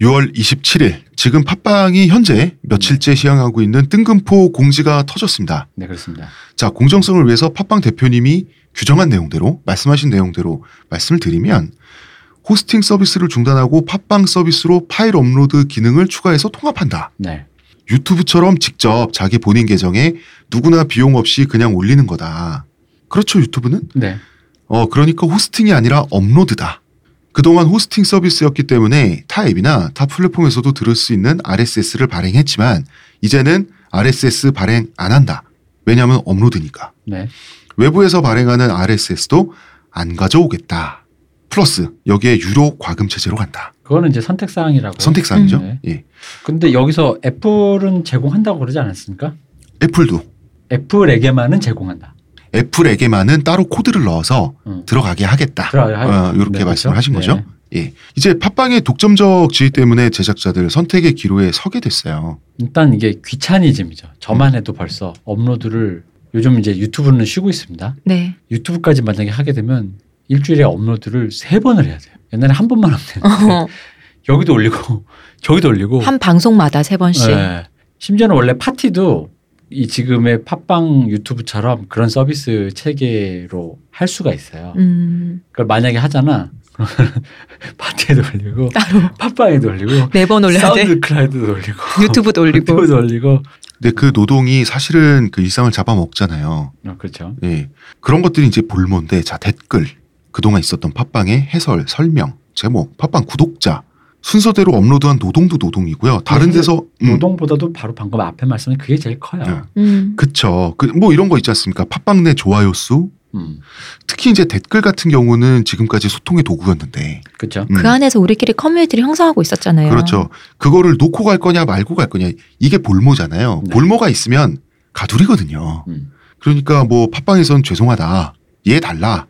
6월 27일, 지금 팟빵이 현재 며칠째 시행하고 있는 뜬금포 공지가 터졌습니다. 네, 그렇습니다. 자, 공정성을 위해서 팟빵 대표님이 규정한 내용대로, 말씀하신 내용대로 말씀을 드리면, 호스팅 서비스를 중단하고 팟빵 서비스로 파일 업로드 기능을 추가해서 통합한다. 네. 유튜브처럼 직접 자기 본인 계정에 누구나 비용 없이 그냥 올리는 거다. 그렇죠, 유튜브는? 네. 어, 그러니까 호스팅이 아니라 업로드다. 그동안 호스팅 서비스였기 때문에 타 앱이나 타 플랫폼에서도 들을 수 있는 RSS를 발행했지만 이제는 RSS 발행 안 한다. 왜냐하면 업로드니까. 네. 외부에서 발행하는 RSS도 안 가져오겠다. 플러스 여기에 유료 과금 체제로 간다. 그거는 이제 선택 사항이라고. 선택 사항이죠. 네. 예. 근데 여기서 애플은 제공한다고 그러지 않았습니까? 애플도 애플에게만은 제공한다. 애플에게만은 따로 코드를 넣어서 음. 들어가게 하겠다. 들어가게 하겠다. 어, 이렇게 네, 말씀을 그렇죠? 하신 거죠. 네. 예. 이제 팟빵의 독점적 지위 때문에 제작자들 선택의 기로에 서게 됐어요. 일단 이게 귀차니즘이죠. 저만 해도 벌써 업로드를 요즘 이제 유튜브는 쉬고 있습니다. 네. 유튜브까지 만약에 하게 되면 일주일에 업로드를 세 번을 해야 돼요. 옛날에 한 번만 하면 되는데 어, 여기도 올리고 저기도 올리고 한 방송마다 세 번씩. 네. 심지어는 원래 팟티도 이 지금의 팟빵 유튜브처럼 그런 서비스 체계로 할 수가 있어요. 음, 그걸 만약에 하잖아. 팟티에도 올리고 따로 팟빵에도 올리고 네번 올려야 돼. 사운드 클라우드도 올리고 유튜브도 올리고. 유튜브도 올리고 근데 그 노동이 사실은 그 일상을 잡아먹잖아요. 어, 그렇죠. 예. 그런 것들이 이제 볼모인데, 자, 댓글. 그동안 있었던 팟빵의 해설, 설명, 제목, 팟빵 구독자. 순서대로 업로드한 노동도 노동이고요. 다른 데서. 음, 노동보다도 바로 방금 앞에 말씀한 그게 제일 커요. 네. 음, 그쵸. 그, 뭐 이런 거 있지 않습니까? 팟빵 내 좋아요 수. 음, 특히 이제 댓글 같은 경우는 지금까지 소통의 도구였는데. 그렇죠. 음, 그 안에서 우리끼리 커뮤니티를 형성하고 있었잖아요. 그렇죠. 그거를 놓고 갈 거냐 말고 갈 거냐. 이게 볼모잖아요. 네. 볼모가 있으면 가두리거든요. 음. 그러니까 뭐 팟빵에선 죄송하다. 이해 달라.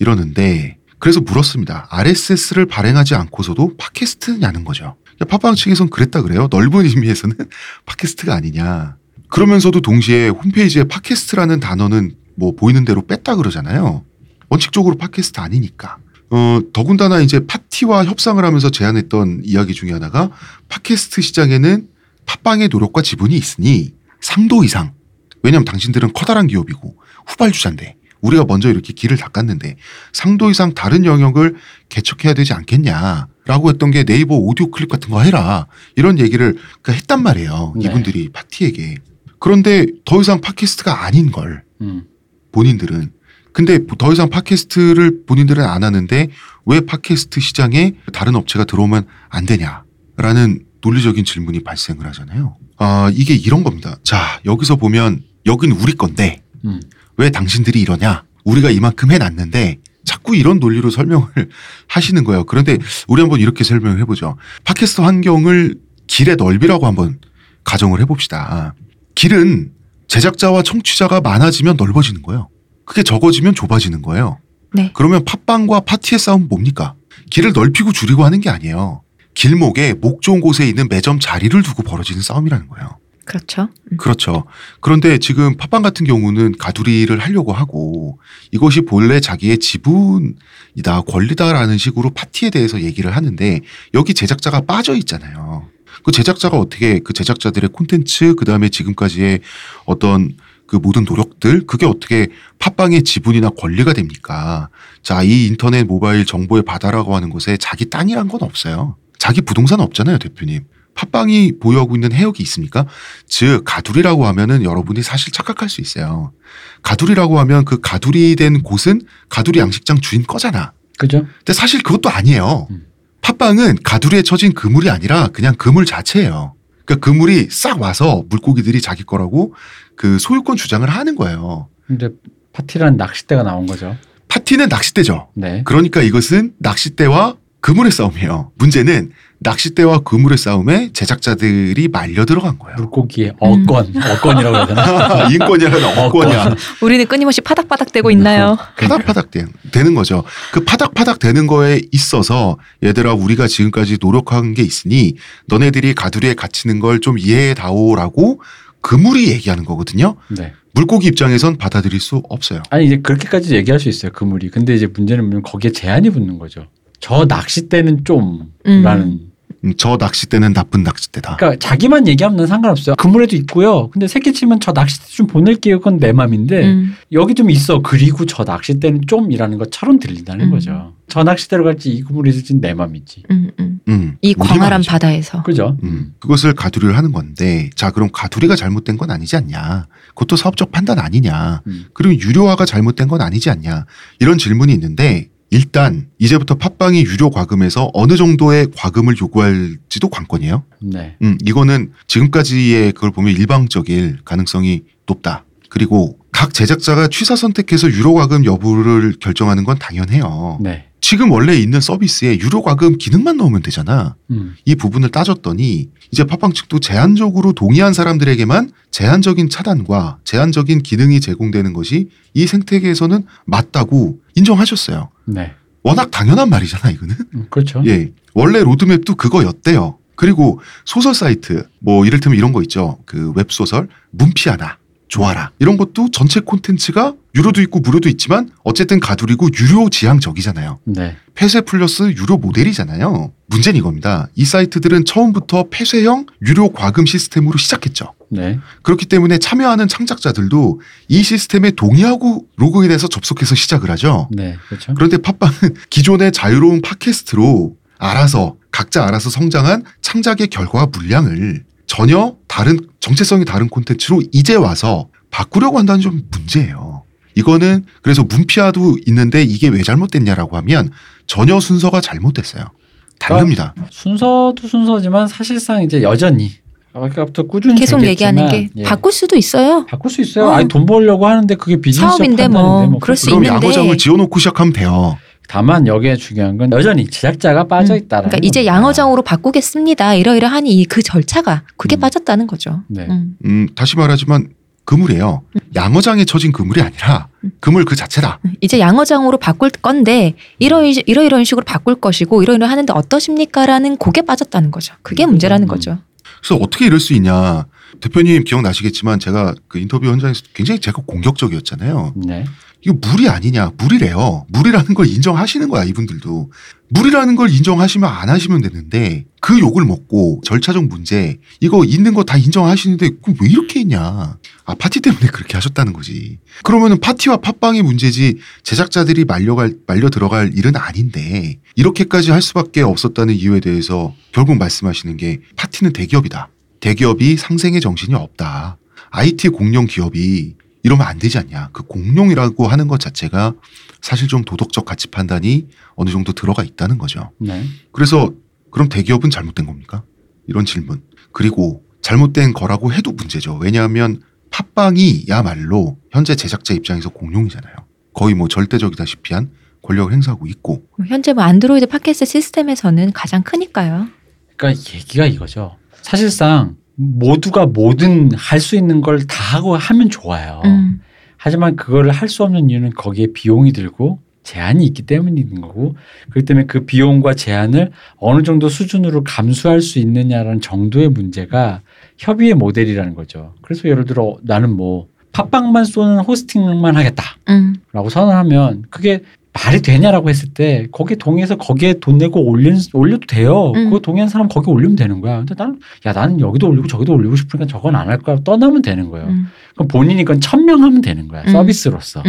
이러는데 그래서 물었습니다. RSS를 발행하지 않고서도 팟캐스트냐는 거죠. 팟빵 측에선 그랬다 그래요. 넓은 의미에서는 팟캐스트가 아니냐. 그러면서도 동시에 홈페이지에 팟캐스트라는 단어는 뭐 보이는 대로 뺐다 그러잖아요. 원칙적으로 팟캐스트 아니니까. 어, 더군다나 이제 파티와 협상을 하면서 제안했던 이야기 중에 하나가 팟캐스트 시장에는 팟빵의 노력과 지분이 있으니 3도 이상. 왜냐면 당신들은 커다란 기업이고 후발주자인데 우리가 먼저 이렇게 길을 닦았는데 3도 이상 다른 영역을 개척해야 되지 않겠냐 라고 했던 게 네이버 오디오 클립 같은 거 해라. 이런 얘기를 그러니까 했단 말이에요. 네. 이분들이 파티에게. 그런데 더 이상 팟캐스트가 아닌 걸 음. 본인들은 근데 더 이상 팟캐스트를 본인들은 안 하는데 왜 팟캐스트 시장에 다른 업체가 들어오면 안 되냐라는 논리적인 질문이 발생을 하잖아요. 아 이게 이런 겁니다. 자 여기서 보면 여긴 우리 건데 음. 왜 당신들이 이러냐? 우리가 이만큼 해놨는데 자꾸 이런 논리로 설명을 하시는 거예요. 그런데 우리 한번 이렇게 설명을 해보죠. 팟캐스트 환경을 길의 넓이라고 한번 가정을 해봅시다. 길은 제작자와 청취자가 많아지면 넓어지는 거예요. 그게 적어지면 좁아지는 거예요. 네. 그러면 팟빵과 파티의 싸움은 뭡니까? 길을 넓히고 줄이고 하는 게 아니에요. 길목에 목 좋은 곳에 있는 매점 자리를 두고 벌어지는 싸움이라는 거예요. 그렇죠. 음. 그렇죠. 그런데 지금 팟빵 같은 경우는 가두리를 하려고 하고 이것이 본래 자기의 지분이다, 권리다라는 식으로 파티에 대해서 얘기를 하는데 여기 제작자가 빠져 있잖아요. 그 제작자가 어떻게 그 제작자들의 콘텐츠 그 다음에 지금까지의 어떤 그 모든 노력들 그게 어떻게 팟빵의 지분이나 권리가 됩니까? 자, 이 인터넷 모바일 정보의 바다라고 하는 곳에 자기 땅이란 건 없어요. 자기 부동산 없잖아요, 대표님. 팟빵이 보유하고 있는 해역이 있습니까? 즉 가두리라고 하면은 여러분이 사실 착각할 수 있어요. 가두리라고 하면 그 가두리 된 곳은 가두리 양식장 주인 거잖아. 그죠? 근데 사실 그것도 아니에요. 음. 팥빵은 가두리에 쳐진 그물이 아니라 그냥 그물 자체예요. 그러니까 그물이 싹 와서 물고기들이 자기 거라고 그 소유권 주장을 하는 거예요. 근데 파티라는 낚싯대가 나온 거죠. 파티는 낚싯대죠. 네. 그러니까 이것은 낚싯대와 그물의 싸움이에요. 문제는 낚싯대와 그물의 싸움에 제작자들이 말려 들어간 거예요. 물고기의 어건, 어건이라고 해야 되나? 인권이야, 억권이야. 우리는 끊임없이 파닥파닥 대고 있나요? 파닥파닥 되- 되는 거죠. 그 파닥파닥 되는 거에 있어서 얘들아 우리가 지금까지 노력한 게 있으니 너네들이 가두리에 갇히는 걸 좀 이해해 다오라고 그물이 얘기하는 거거든요. 네. 물고기 입장에선 받아들일 수 없어요. 아니 이제 그렇게까지 얘기할 수 있어요 그물이. 근데 이제 문제는 뭐냐면 거기에 제한이 붙는 거죠. 저 낚싯대는 좀라는. 음. 음, 저 낚싯대는 나쁜 낚싯대다. 그러니까 자기만 얘기하면 난 상관없어요. 그물에도 있고요. 근데 새끼 치면 저 낚싯대 좀 보낼게요. 그건 내 맘인데 음. 여기 좀 있어. 그리고 저 낚싯대는 좀이라는 것처럼 들린다는 음. 거죠. 저 낚싯대로 갈지 이 그물이 있을지 내 맘이지. 음, 음. 음, 이 광활한. 바다에서. 그죠? 음, 그것을 가두리를 하는 건데, 자, 그럼 가두리가 잘못된 건 아니지 않냐? 그것도 사업적 판단 아니냐? 음. 그리고 유료화가 잘못된 건 아니지 않냐? 이런 질문이 있는데, 일단, 이제부터 팟빵이 유료 과금에서 어느 정도의 과금을 요구할지도 관건이에요. 네. 음, 이거는 지금까지의 그걸 보면 일방적일 가능성이 높다. 그리고 각 제작자가 취사 선택해서 유료 과금 여부를 결정하는 건 당연해요. 네. 지금 원래 있는 서비스에 유료 과금 기능만 넣으면 되잖아. 음. 이 부분을 따졌더니 이제 팟빵 측도 제한적으로 동의한 사람들에게만 제한적인 차단과 제한적인 기능이 제공되는 것이 이 생태계에서는 맞다고 인정하셨어요. 네. 워낙 당연한 말이잖아, 이거는. 음, 그렇죠. 예. 원래 로드맵도 그거였대요. 그리고 소설 사이트, 뭐 이를테면 이런 거 있죠. 그 웹소설, 문피아나, 조아라. 이런 것도 전체 콘텐츠가 유료도 있고 무료도 있지만 어쨌든 가두리고 유료 지향적이잖아요. 네. 폐쇄 플러스 유료 모델이잖아요. 문제는 이겁니다. 이 사이트들은 처음부터 폐쇄형 유료 과금 시스템으로 시작했죠. 네. 그렇기 때문에 참여하는 창작자들도 이 시스템에 동의하고 로그인해서 접속해서 시작을 하죠. 네. 그렇죠. 그런데 팟빵은 기존의 자유로운 팟캐스트로 알아서 각자 알아서 성장한 창작의 결과와 물량을 전혀 다른 정체성이 다른 콘텐츠로 이제 와서 바꾸려고 한다는 좀 문제예요. 이거는 그래서 문피아도 있는데 이게 왜 잘못됐냐라고 하면 전혀 순서가 잘못됐어요. 다릅니다. 순서도 순서지만 사실상 이제 여전히 아까부터 꾸준히 계속 얘기했지만, 얘기하는 게 예. 바꿀 수도 있어요. 바꿀 수 있어요. 어. 아니 돈 벌려고 하는데 그게 비즈니스 사업인데 뭐, 뭐 그럴 수 그럼 있는데. 양어장을 지어놓고 시작하면 돼요. 다만 여기에 중요한 건 여전히 제작자가 빠져 있다라는 그러니까 이제 겁니다. 양어장으로 바꾸겠습니다. 이러이러하니 이그 절차가 그게 음. 빠졌다는 거죠. 네. 음. 음, 다시 말하지만 그물이에요. 양어장에 쳐진 그물이 아니라 그물 그 자체다. 이제 양어장으로 바꿀 건데 이러 이러 이런 식으로 바꿀 것이고 이러 이러 하는데 어떠십니까라는 곡에 빠졌다는 거죠. 그게 문제라는 음. 거죠. 그래서 어떻게 이럴 수 있냐. 대표님 기억나시겠지만 제가 그 인터뷰 현장에서 굉장히 제가 공격적이었잖아요. 네. 이거 물이 아니냐. 물이래요. 물이라는 걸 인정하시는 거야, 이분들도. 물이라는 걸 인정하시면 안 하시면 되는데 그 욕을 먹고 절차적 문제 이거 있는 거 다 인정하시는데 그럼 왜 이렇게 했냐. 아, 파티 때문에 그렇게 하셨다는 거지. 그러면은 파티와 팟빵의 문제지 제작자들이 말려갈, 말려 들어갈 일은 아닌데 이렇게까지 할 수밖에 없었다는 이유에 대해서 결국 말씀하시는 게 파티는 대기업이다. 대기업이 상생의 정신이 없다. IT 공룡 기업이 이러면 안 되지 않냐. 그 공룡이라고 하는 것 자체가 사실 좀 도덕적 가치 판단이 어느 정도 들어가 있다는 거죠. 네. 그래서 그럼 대기업은 잘못된 겁니까? 이런 질문. 그리고 잘못된 거라고 해도 문제죠. 왜냐하면 팟빵이야말로 현재 제작자 입장에서 공룡이잖아요. 거의 뭐 절대적이다시피 한 권력을 행사하고 있고 현재 뭐 안드로이드 팟캐스트 시스템에서는 가장 크니까요. 그러니까 얘기가 이거죠. 사실상 모두가 뭐든 할 수 있는 걸 다 하고 하면 좋아요. 음. 하지만 그거를 할 수 없는 이유는 거기에 비용이 들고 제한이 있기 때문인 거고 그렇기 때문에 그 비용과 제한을 어느 정도 수준으로 감수할 수 있느냐라는 정도의 문제가 협의의 모델이라는 거죠. 그래서 예를 들어 나는 뭐 팟빵만 쏘는 호스팅만 하겠다라고 음. 선언하면 그게 말이 되냐라고 했을 때 거기에 동의해서 거기에 돈 내고 올린, 올려도 돼요. 음. 그거 동의한 사람 거기 올리면 되는 거야. 근데 나는 야 나는 여기도 올리고 저기도 올리고 싶으니까 저건 안 할 거야. 떠나면 되는 거예요. 음. 그럼 본인이 그건 천명하면 되는 거야. 음. 서비스로서.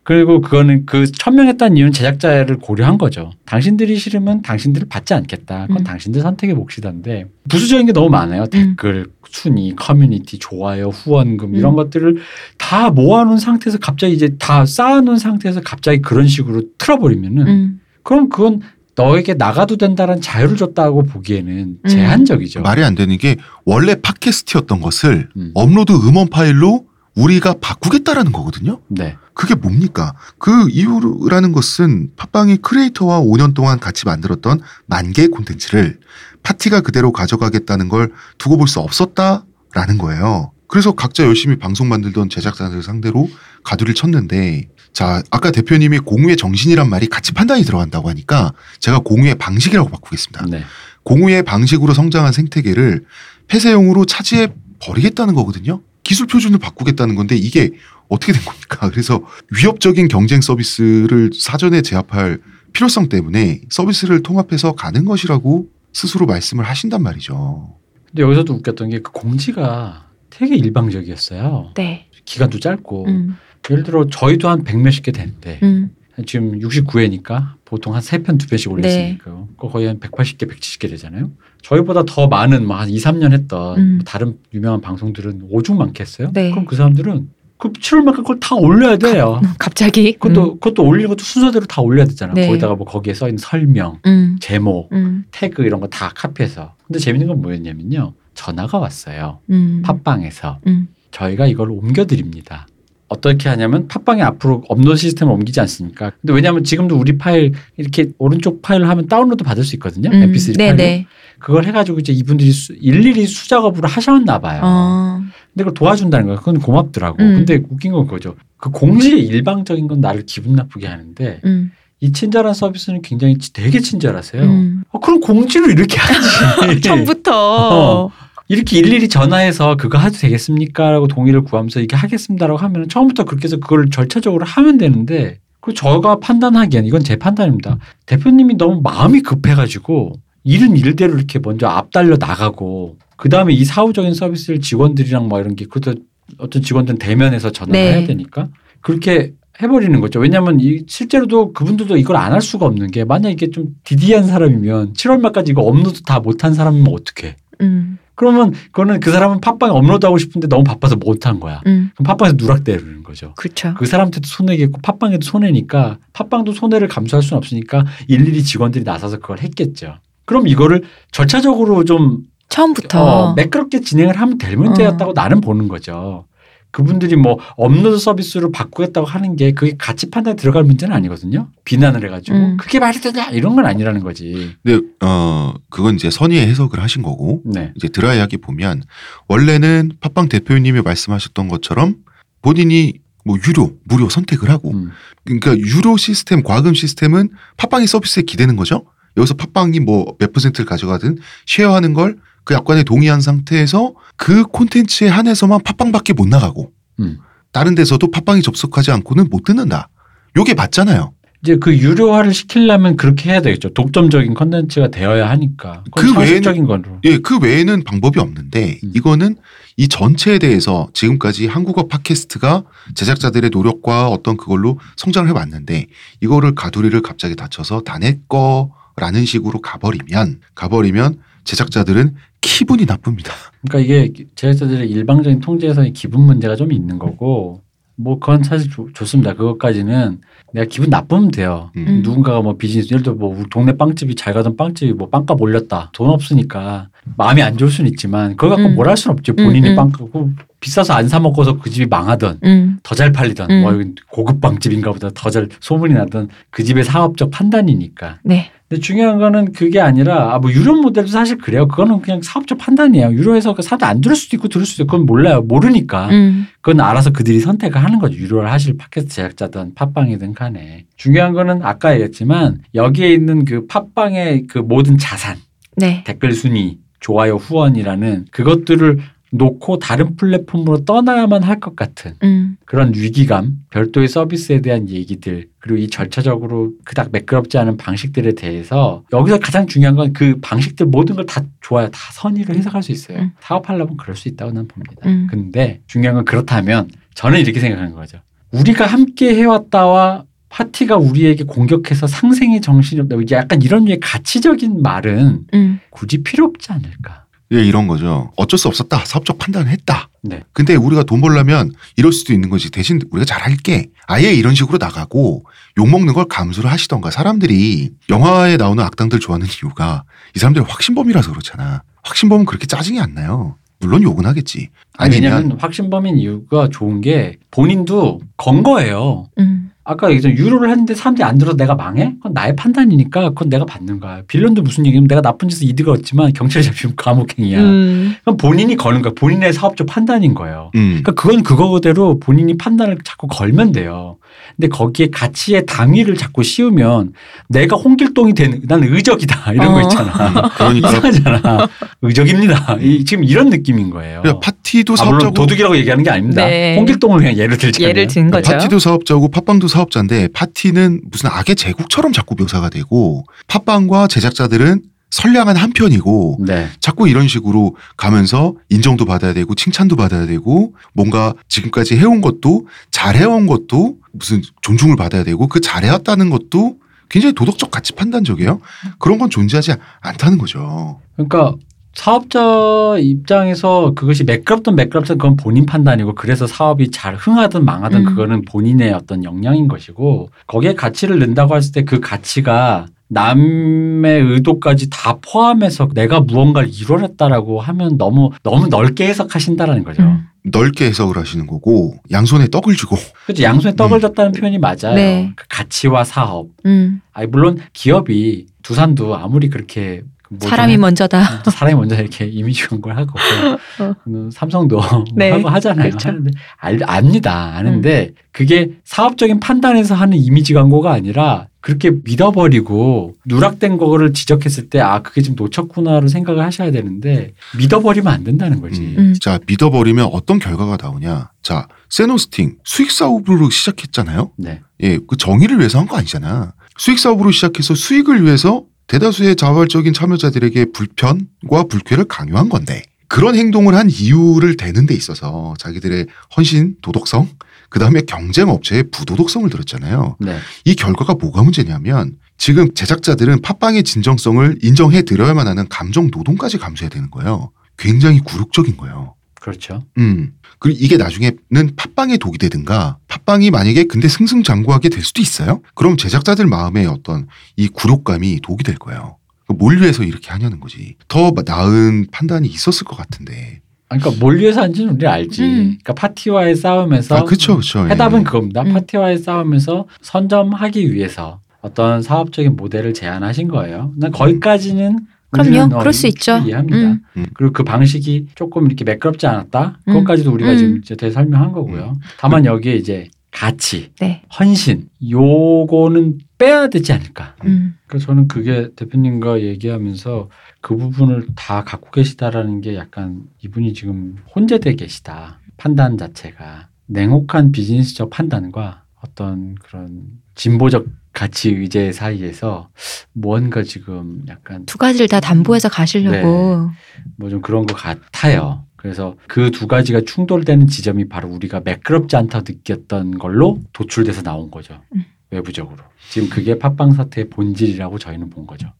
음. 그리고 그거는 그 천명했다는 이유는 제작자를 고려한 거죠. 당신들이 싫으면 당신들을 받지 않겠다. 그건 음. 당신들 선택의 몫이던데 부수적인 게 너무 많아요. 댓글, 순위, 커뮤니티, 좋아요, 후원금 이런 음. 것들을 다 모아놓은 상태에서 갑자기 이제 다 쌓아놓은 상태에서 갑자기 그런 식으로 틀어버리면은 음. 그럼 그건 너에게 나가도 된다는 자유를 줬다고 보기에는 음. 제한적이죠. 말이 안 되는 게 원래 팟캐스트였던 것을 음. 업로드 음원 파일로 우리가 바꾸겠다라는 거거든요. 네. 그게 뭡니까? 그 이유라는 것은 팟빵이 크리에이터와 5년 동안 같이 만들었던 만 개의 콘텐츠를 팟티가 그대로 가져가겠다는 걸 두고 볼 수 없었다라는 거예요. 그래서 각자 열심히 방송 만들던 제작자들 상대로 가두리를 쳤는데 자 아까 대표님이 공유의 정신이란 말이 같이 판단이 들어간다고 하니까 제가 공유의 방식이라고 바꾸겠습니다. 네. 공유의 방식으로 성장한 생태계를 폐쇄용으로 차지해 버리겠다는 거거든요. 기술 표준을 바꾸겠다는 건데 이게 어떻게 된 겁니까? 그래서 위협적인 경쟁 서비스를 사전에 제압할 필요성 때문에 서비스를 통합해서 가는 것이라고 스스로 말씀을 하신단 말이죠. 근데 여기서도 웃겼던 게 그 공지가 되게 일방적이었어요. 네. 기간도 짧고 음. 예를 들어 저희도 한 100몇십 개 되는데 음. 지금 69회니까 보통 한 3편, 2편씩 네. 올렸으니까 그거 거의 한 180개, 170개 되잖아요. 저희보다 더 많은 뭐 한 2, 3년 했던 음. 다른 유명한 방송들은 오죽 많겠어요? 네. 그럼 그 사람들은 그 7월 말까 그걸 다 올려야 돼요. 갑자기. 그것도 그것도 올리는 것도 순서대로 다 올려야 되잖아. 네. 거기다가 뭐 거기에 써 있는 설명, 음. 제목, 음. 태그 이런 거 다 카피해서. 근데 재밌는 건 뭐였냐면요. 전화가 왔어요. 음. 팟빵에서 음. 저희가 이걸 옮겨드립니다. 어떻게 하냐면 팟빵에 앞으로 업로드 시스템을 옮기지 않습니까? 근데 왜냐하면 지금도 우리 파일 이렇게 오른쪽 파일을 하면 다운로드 받을 수 있거든요. 음. MP3 파일로. 네네. 그걸 해가지고 이제 이분들이 수- 일일이 수작업으로 하셨나 봐요. 어. 근데 그걸 도와준다는 거예요. 그건 고맙더라고. 음. 근데 웃긴 건 그거죠. 그 공지의 일방적인 건 나를 기분 나쁘게 하는데 음. 이 친절한 서비스는 굉장히 치- 되게 친절하세요. 음. 어, 그럼 공지를 이렇게 하지. 처음부터. 이렇게 일일이 전화해서 그거 해도 되겠습니까? 라고 동의를 구하면서 이게 하겠습니다라고 하면 처음부터 그렇게 해서 그걸 절차적으로 하면 되는데 그 저가 판단하기엔 이건 제 판단입니다. 대표님이 너무 마음이 급해가지고 일은 일대로 이렇게 먼저 앞달려 나가고 그 다음에 이 사후적인 서비스를 직원들이랑 뭐 이런 게 그것도 어떤 직원들은 대면해서 전화를 네. 해야 되니까 그렇게 해버리는 거죠. 왜냐하면 이 실제로도 그분들도 이걸 안 할 수가 없는 게 만약 이게 좀 디디한 사람이면 7월 말까지 이거 업로드 다 못한 사람이면 어떡해. 음. 그러면 그거는 그 사람은 팟빵에 업로드하고 싶은데 너무 바빠서 못한 거야. 음. 그럼 팟빵에서 누락되는 거죠. 그렇죠. 그 사람한테도 손해겠고 팟빵에도 손해니까 팟빵도 손해를 감수할 수는 없으니까 일일이 직원들이 나서서 그걸 했겠죠. 그럼 이거를 절차적으로 좀 처음부터. 어, 매끄럽게 진행을 하면 될 문제였다고 나는 보는 거죠. 그분들이 뭐 업로드 서비스를 바꾸겠다고 하는 게 그게 가치 판단에 들어갈 문제는 아니거든요. 비난을 해가지고 음. 그게 말이 되냐 이런 건 아니라는 거지. 근데 어 그건 이제 선의의 해석을 하신 거고 네. 이제 드라이하게 보면 원래는 팟빵 대표님이 말씀하셨던 것처럼 본인이 뭐 유료, 무료 선택을 하고 음. 그러니까 유료 시스템, 과금 시스템은 팟빵이 서비스에 기대는 거죠. 여기서 팟빵이 뭐 몇 퍼센트를 가져가든 쉐어하는 걸 그 약관에 동의한 상태에서 그 콘텐츠에 한해서만 팟빵밖에 못 나가고 음. 다른 데서도 팟빵이 접속하지 않고는 못 듣는다. 요게 맞잖아요. 이제 그 유료화를 시키려면 그렇게 해야 되겠죠. 독점적인 컨텐츠가 되어야 하니까. 그 외에는- 거로. 예, 그 외에는 방법이 없는데 음. 이거는 이 전체에 대해서 지금까지 한국어 팟캐스트가 제작자들의 노력과 어떤 그걸로 성장을 해 왔는데 이거를 가두리를 갑자기 닫혀서 다내 거라는 식으로 가버리면 가버리면 제작자들은 기분이 나쁩니다. 그러니까 이게 제작자들의 일방적인 통제에서의 기분 문제가 좀 있는 거고 뭐 그건 사실 좋, 좋습니다. 그것까지는 내가 기분 나쁘면 돼요. 음. 누군가가 뭐 비즈니스 예를 들어 뭐 우리 동네 빵집이 잘 가던 빵집이 뭐 빵값 올렸다. 돈 없으니까 마음이 안 좋을 수는 있지만 그걸 갖고 음. 뭘할 수는 없죠. 본인이 음, 음. 빵값 그 비싸서 안 사 먹어서 그 집이 망하던 음. 더잘 팔리던 음. 뭐 고급 빵집인가 보다 더 잘 소문이 나던 그 집의 사업적 판단이니까. 네. 근데 중요한 거는 그게 아니라 아, 뭐 유료 모델도 사실 그래요. 그거는 그냥 사업적 판단이에요. 유료에서 그 사도 안 들을 수도 있고 들을 수도 있고 그건 몰라요. 모르니까. 음. 그건 알아서 그들이 선택을 하는 거죠. 유료를 하실 팟캐스트 제작자든 팟빵이든 간에. 중요한 거는 아까 얘기했지만 여기에 있는 그 팟빵의 그 모든 자산, 네. 댓글 순위, 좋아요, 후원이라는 그것들을 놓고 다른 플랫폼으로 떠나야만 할 것 같은 음. 그런 위기감, 별도의 서비스에 대한 얘기들, 그리고 이 절차적으로 그닥 매끄럽지 않은 방식들에 대해서 여기서 가장 중요한 건 그 방식들 모든 걸 다 좋아요. 다 선의로 해석할 수 있어요. 음. 사업하려면 그럴 수 있다고 난 봅니다. 음. 근데 중요한 건 그렇다면 저는 이렇게 생각하는 거죠. 우리가 함께 해왔다와 파티가 우리에게 공격해서 상생의 정신이 없다. 이제 약간 이런 류의 가치적인 말은 음. 굳이 필요 없지 않을까. 예, 이런 거죠. 어쩔 수 없었다. 사업적 판단을 했다. 네. 근데 우리가 돈 벌려면 이럴 수도 있는 거지. 대신 우리가 잘할게. 아예 이런 식으로 나가고 욕먹는 걸 감수를 하시던가. 사람들이 영화에 나오는 악당들 좋아하는 이유가 이 사람들이 확신범이라서 그렇잖아. 확신범은 그렇게 짜증이 안 나요. 물론 욕은 하겠지. 아니, 아니면 왜냐면 확신범인 이유가 좋은 게 본인도 건 거예요. 음. 아까 얘기했잖아. 유로를 했는데 사람들이 안 들어서 내가 망해? 그건 나의 판단이니까 그건 내가 받는 거야. 빌런도 무슨 얘기냐면 내가 나쁜 짓을 이득을 얻지만 경찰에 잡히면 감옥행이야. 음. 그럼 본인이 거는 거야. 본인의 사업적 판단인 거예요. 음, 그러니까 그건 그거대로 본인이 판단을 자꾸 걸면 돼요. 근데 거기에 가치의 당위를 자꾸 씌우면 내가 홍길동이 되는 난 의적이다 이런 거 어. 있잖아. 그러니까 이상하잖아. 의적입니다. 이, 지금 이런 느낌인 거예요. 그러니까 파티도 아, 사업자고 도둑이라고 얘기하는 게 아닙니다. 네. 홍길동을 그냥 예를 들자면 예를 든 거죠. 파티도 사업자고 팟빵도 사업자 인데 파티는 무슨 악의 제국처럼 자꾸 묘사가 되고 팟빵과 제작자들은 선량한 한편이고 네. 자꾸 이런 식으로 가면서 인정도 받아야 되고 칭찬도 받아야 되고 뭔가 지금까지 해온 것도 잘 해온 것도 무슨 존중을 받아야 되고 그 잘해왔다는 것도 굉장히 도덕적 가치 판단적이에요. 그런 건 존재하지 않다는 거죠. 그러니까 사업자 입장에서 그것이 매끄럽든 매끄럽든 그건 본인 판단이고 그래서 사업이 잘 흥하든 망하든 음. 그거는 본인의 어떤 역량인 것이고 거기에 가치를 넣는다고 했을 때 그 가치가 남의 의도까지 다 포함해서 내가 무언가를 이뤄냈다라고 하면 너무 너무 넓게 해석하신다라는 거죠. 음. 넓게 해석을 하시는 거고 양손에 떡을 주고 그렇죠. 양손에 떡을 줬다는 표현이 맞아요. 네. 그 가치와 사업. 음. 아니 물론 기업이 두산도 아무리 그렇게 뭐 사람이 좀 먼저다. 사람이 먼저 이렇게 이미지 광고를 하고 어. 음, 삼성도 네. 하고 하잖아요. 그렇죠. 하는데 알, 압니다. 아는데 그게 사업적인 판단에서 하는 이미지 광고가 아니라 그렇게 믿어버리고 누락된 거를 지적했을 때 아 그게 좀 놓쳤구나를 생각을 하셔야 되는데 믿어버리면 안 된다는 거지. 음. 음. 자 믿어버리면 어떤 결과가 나오냐. 자 세노스팅 수익 사업으로 시작했잖아요. 네. 예, 그 정의를 위해서 한 거 아니잖아. 수익 사업으로 시작해서 수익을 위해서 대다수의 자발적인 참여자들에게 불편과 불쾌를 강요한 건데 그런 행동을 한 이유를 대는 데 있어서 자기들의 헌신, 도덕성, 그 다음에 경쟁 업체의 부도덕성을 들었잖아요. 네. 이 결과가 뭐가 문제냐면 지금 제작자들은 팟빵의 진정성을 인정해 드려야만 하는 감정 노동까지 감수해야 되는 거예요. 굉장히 굴욕적인 거예요. 그렇죠. 음. 그리고 이게 나중에는 팟빵에 독이 되든가 팟빵이 만약에 근데 승승장구하게 될 수도 있어요. 그럼 제작자들 마음에 어떤 이 굴욕감이 독이 될 거예요. 뭘 위해서 이렇게 하냐는 거지. 더 나은 판단이 있었을 것 같은데. 아니, 그러니까 뭘 위해서 하는지는 우리 알지. 음. 그러니까 파티와의 싸움에서 아, 그쵸, 그쵸. 예. 해답은 그겁니다. 음. 파티와의 싸움에서 선점하기 위해서 어떤 사업적인 모델을 제안하신 거예요. 난 거기까지는 그럼요. 어, 그럴 수 있죠. 이해합니다. 음. 그리고 그 방식이 조금 이렇게 매끄럽지 않았다. 음. 그것까지도 우리가 음. 지금 이제 대 설명한 거고요. 다만 여기에 이제 가치, 네. 헌신 요거는 빼야 되지 않을까. 음. 그러니까 저는 그게 대표님과 얘기하면서 그 부분을 다 갖고 계시다라는 게 약간 이분이 지금 혼재돼 계시다. 판단 자체가 냉혹한 비즈니스적 판단과 어떤 그런 진보적 가치 의제 사이에서 뭔가 지금 약간 두 가지를 다 담보해서 가시려고. 뭐좀 그런 것 같아요. 그래서 그 두 가지가 충돌되는 지점이 바로 우리가 매끄럽지 않다 느꼈던 걸로 도출돼서 나온 거죠. 음. 외부적으로. 지금 그게 팟빵 사태의 본질이라고 저희는 본 거죠.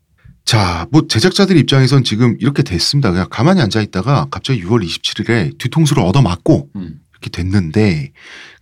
자, 뭐 제작자들 입장에선 지금 이렇게 됐습니다. 그냥 가만히 앉아 있다가 갑자기 6월 27일에 뒤통수를 얻어맞고 음. 이렇게 됐는데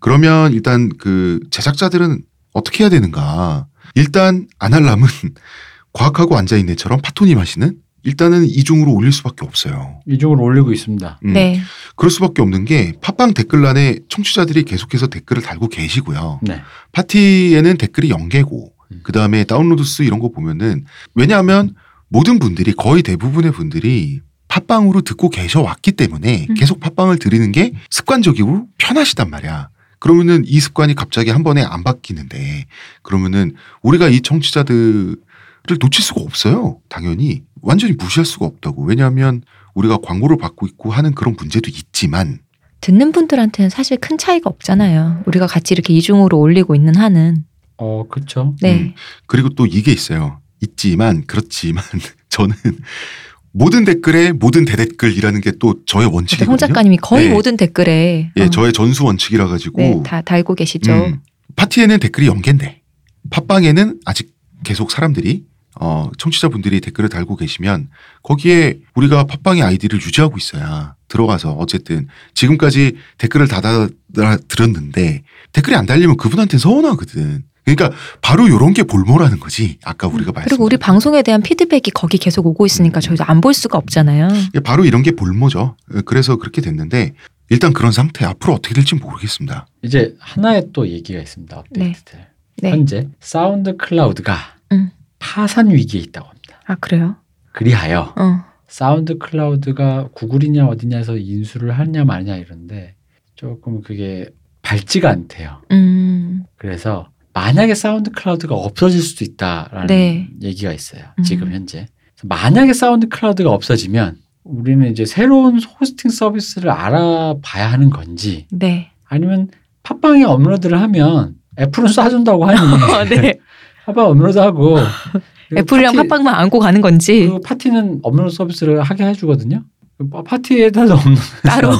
그러면 일단 그 제작자들은 어떻게 해야 되는가? 일단 아날람은 과학하고 앉아 있네처럼 파토님 하시는 일단은 이중으로 올릴 수밖에 없어요. 이쪽으로 올리고 있습니다. 음, 네. 그럴 수밖에 없는 게 팟빵 댓글란에 청취자들이 계속해서 댓글을 달고 계시고요. 네. 파티에는 댓글이 0개고 음. 그 다음에 다운로드 수 이런 거 보면은 왜냐하면 모든 분들이 거의 대부분의 분들이 팟빵으로 듣고 계셔 왔기 때문에 음. 계속 팟빵을 들으는 게 습관적이고 편하시단 말이야. 그러면은 이 습관이 갑자기 한 번에 안 바뀌는데 그러면은 우리가 이 청취자들을 놓칠 수가 없어요. 당연히 완전히 무시할 수가 없다고. 왜냐하면 우리가 광고를 받고 있고 하는 그런 문제도 있지만 듣는 분들한테는 사실 큰 차이가 없잖아요. 우리가 같이 이렇게 이중으로 올리고 있는 한은. 어, 그렇죠. 네. 음. 그리고 또 이게 있어요. 있지만 그렇지만 저는 모든 댓글에 모든 대댓글이라는 게 또 저의 원칙이거든요. 홍 작가님이 거의 네. 모든 댓글에 예, 어, 저의 전수 원칙이라 가지고 네, 다 달고 계시죠. 음, 파티에는 댓글이 연계인데 팟빵에는 아직 계속 사람들이 어, 청취자분들이 댓글을 달고 계시면 거기에 우리가 팟빵의 아이디를 유지하고 있어야 들어가서 어쨌든 지금까지 댓글을 달아들었는데 댓글이 안 달리면 그분한테 서운하거든. 그러니까 바로 요런 게 볼모라는 거지. 아까 우리가 말씀. 음, 그리고 우리 방송에 대한 피드백이 거기 계속 오고 있으니까 저희도 안 볼 수가 없잖아요. 바로 이런 게 볼모죠. 그래서 그렇게 됐는데 일단 그런 상태 앞으로 어떻게 될지 모르겠습니다. 이제 하나의 또 얘기가 있습니다. 업데이트들. 네. 현재 사운드 클라우드가 음. 파산 위기에 있다고 합니다. 아 그래요? 그리하여 어. 사운드 클라우드가 구글이냐 어디냐에서 인수를 하냐 마냐 이런데 조금 그게 밝지가 않대요. 음. 그래서 만약에 사운드 클라우드가 없어질 수도 있다라는 네. 얘기가 있어요. 음. 지금 현재. 만약에 사운드 클라우드가 없어지면 우리는 이제 새로운 호스팅 서비스를 알아봐야 하는 건지 네. 아니면 팟빵에 업로드를 하면 애플은 쏴준다고 하니 네. 팟빵 업로드하고 애플이랑 팟티- 팟빵만 안고 가는 건지 그 팟티는 업로드 서비스를 하게 해주거든요. 그 팟티에다도 없는 따로.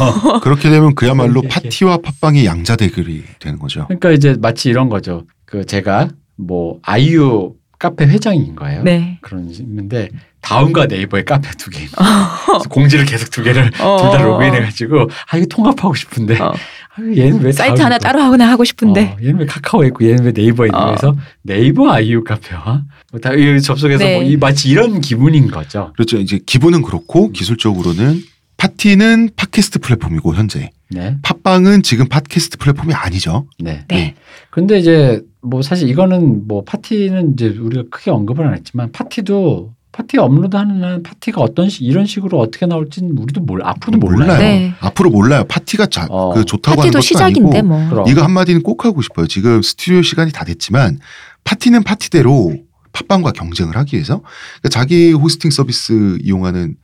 그렇게 되면 그야말로 이렇게. 팟티와 팟빵이 양자 대결이 되는 거죠. 그러니까 이제 마치 이런 거죠. 그 제가 뭐 아이유 카페 회장인 거예요. 네. 그런 있는데 다음과 네이버에 카페 두 개. 공지를 계속 두 개를 어. 둘다 로그인해가지고 아 이거 통합하고 싶은데 어. 아, 얘는 왜 사이트 하나 거- 따로 하거나 하고 싶은데. 어, 얘는 왜 카카오에 있고 얘는 왜 네이버에 있고 어. 해서 네이버 아이유 카페와 뭐다 이 접속해서 네. 뭐 이 마치 이런 기분인 거죠. 그렇죠. 이제 기본은 그렇고 기술적으로는 파티는 팟캐스트 플랫폼이고 현재 네, 팟빵은 지금 팟캐스트 플랫폼이 아니죠. 네. 네. 근데 이제 뭐 사실 이거는 뭐 팟티는 이제 우리가 크게 언급을 안 했지만 팟티도 팟티 업로드하는 날 팟티가 어떤 식 이런 식으로 어떻게 나올지는 우리도 몰 앞으로도 몰라요. 몰라요. 네. 앞으로 몰라요. 팟티가 자, 어. 그 좋다고 하는 팟티도 것도 시작인데 아니고 뭐. 이거 한 마디는 꼭 하고 싶어요. 지금 스튜디오 시간이 다 됐지만 팟티는 팟티대로 팟빵과 경쟁을 하기 위해서 그러니까 자기 호스팅 서비스 이용하는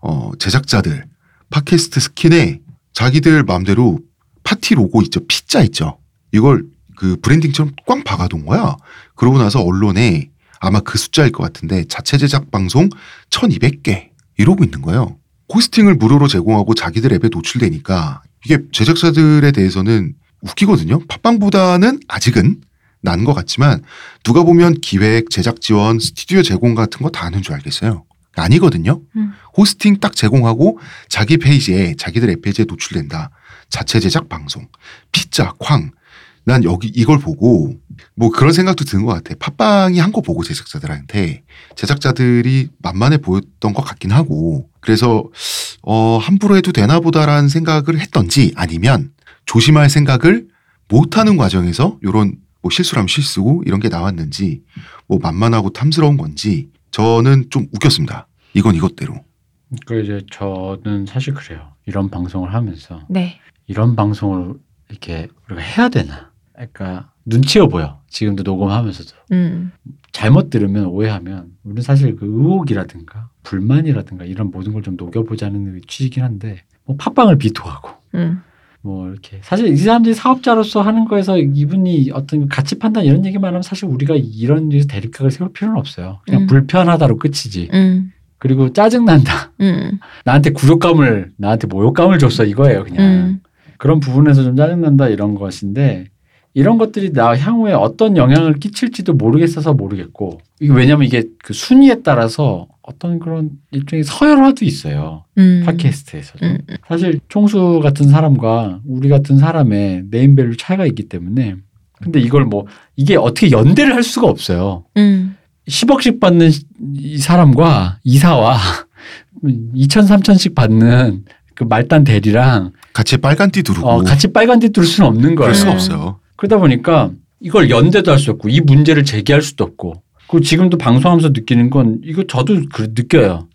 어, 제작자들 팟캐스트 스킨에 자기들 마음대로 파티 로고 있죠. 피자 있죠. 이걸 그 브랜딩처럼 꽝 박아둔 거야. 그러고 나서 언론에 아마 그 숫자일 것 같은데 자체 제작 방송 1200개 이러고 있는 거예요. 호스팅을 무료로 제공하고 자기들 앱에 노출되니까 이게 제작자들에 대해서는 웃기거든요. 팟빵보다는 아직은 난 것 같지만 누가 보면 기획, 제작 지원, 스튜디오 제공 같은 거 다 하는 줄 알겠어요. 아니거든요. 음. 호스팅 딱 제공하고 자기 페이지에 자기들 앱 페이지에 노출된다. 자체 제작 방송, 피자, 쾅. 난 여기 이걸 보고 뭐 그런 생각도 드는 것 같아. 팟빵이 한 거 보고 제작자들한테 제작자들이 만만해 보였던 것 같긴 하고 그래서 어 함부로 해도 되나 보다라는 생각을 했던지 아니면 조심할 생각을 못하는 과정에서 요런 뭐 실수라면 실수고 이런 게 나왔는지 뭐 만만하고 탐스러운 건지 저는 좀 웃겼습니다. 이건 이것대로. 그 이제 저는 사실 그래요. 이런 방송을 하면서 네. 이런 방송을 이렇게 우리가 해야 되나? 그러니까 눈치여 보여. 지금도 녹음하면서도 음. 잘못 들으면 오해하면 우리는 사실 그 의혹이라든가 불만이라든가 이런 모든 걸 좀 녹여보자는 취지긴 한데 뭐 팟빵을 비토하고 음. 뭐 이렇게 사실 이 사람들이 사업자로서 하는 거에서 이분이 어떤 가치 판단 이런 얘기만 하면 사실 우리가 이런 데서 대립각을 세울 필요는 없어요. 그냥 음. 불편하다로 끝이지. 음. 그리고 짜증 난다. 음. 나한테 굴욕감을 나한테 모욕감을 줬어 이거예요 그냥. 음. 그런 부분에서 좀 짜증난다 이런 것인데 이런 것들이 나 향후에 어떤 영향을 끼칠지도 모르겠어서 모르겠고 이게 왜냐면 이게 그 순위에 따라서 어떤 그런 일종의 서열화도 있어요 음. 팟캐스트에서도 음. 사실 총수 같은 사람과 우리 같은 사람의 네임밸류 차이가 있기 때문에 근데 이걸 뭐 이게 어떻게 연대를 할 수가 없어요 음. 10억씩 받는 이 사람과 이사와 2천, 3천씩 받는 그 말단 대리랑 같이 빨간 띠 두르고 어, 같이 빨간 띠 뚫을 수는 없는 거예요. 그럴 수가 음. 없어요. 그러다 보니까 이걸 연대도 할 수 없고 이 문제를 제기할 수도 없고 그리고 지금도 방송하면서 느끼는 건 이거 저도 그 느껴요.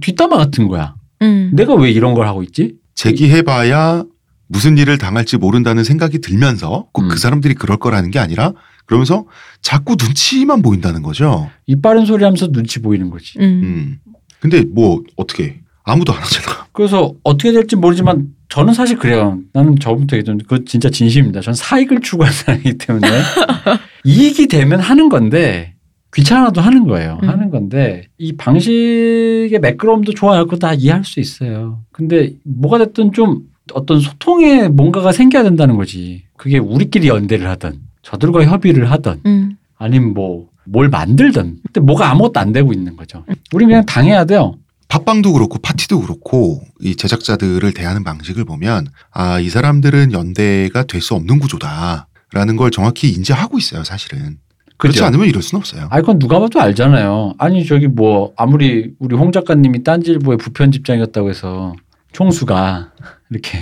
뒷담화 같은 거야. 음. 내가 왜 이런 걸 하고 있지? 제기해봐야 무슨 일을 당할지 모른다는 생각이 들면서 꼭그 음. 사람들이 그럴 거라는 게 아니라 그러면서 자꾸 눈치만 보인다는 거죠. 이 빠른 소리 하면서 눈치 보이는 거지. 음. 음. 근데 뭐 어떻게 아무도 안 하잖아. 그래서 어떻게 될지 모르지만 저는 사실 그래요. 나는 저부터 얘기했는데 그거 진짜 진심입니다. 저는 사익을 추구하는 사람이기 때문에 이익이 되면 하는 건데 귀찮아도 하는 거예요. 음. 하는 건데 이 방식의 매끄러움도 좋아요. 그거 다 이해할 수 있어요. 근데 뭐가 됐든 좀 어떤 소통에 뭔가가 생겨야 된다는 거지. 그게 우리끼리 연대를 하든 저들과 협의를 하든 음. 아니면 뭐 뭘 만들든 근데 뭐가 아무것도 안 되고 있는 거죠. 우리 그냥 당해야 돼요. 팟빵도 그렇고 파티도 그렇고 이 제작자들을 대하는 방식을 보면 아 이 사람들은 연대가 될 수 없는 구조다라는 걸 정확히 인지하고 있어요 사실은 그렇지 그죠? 않으면 이럴 수는 없어요. 아, 이건 누가 봐도 알잖아요. 아니, 저기 뭐, 아무리 우리 홍 작가님이 딴지일보의 부편집장이었다고 해서 총수가 이렇게,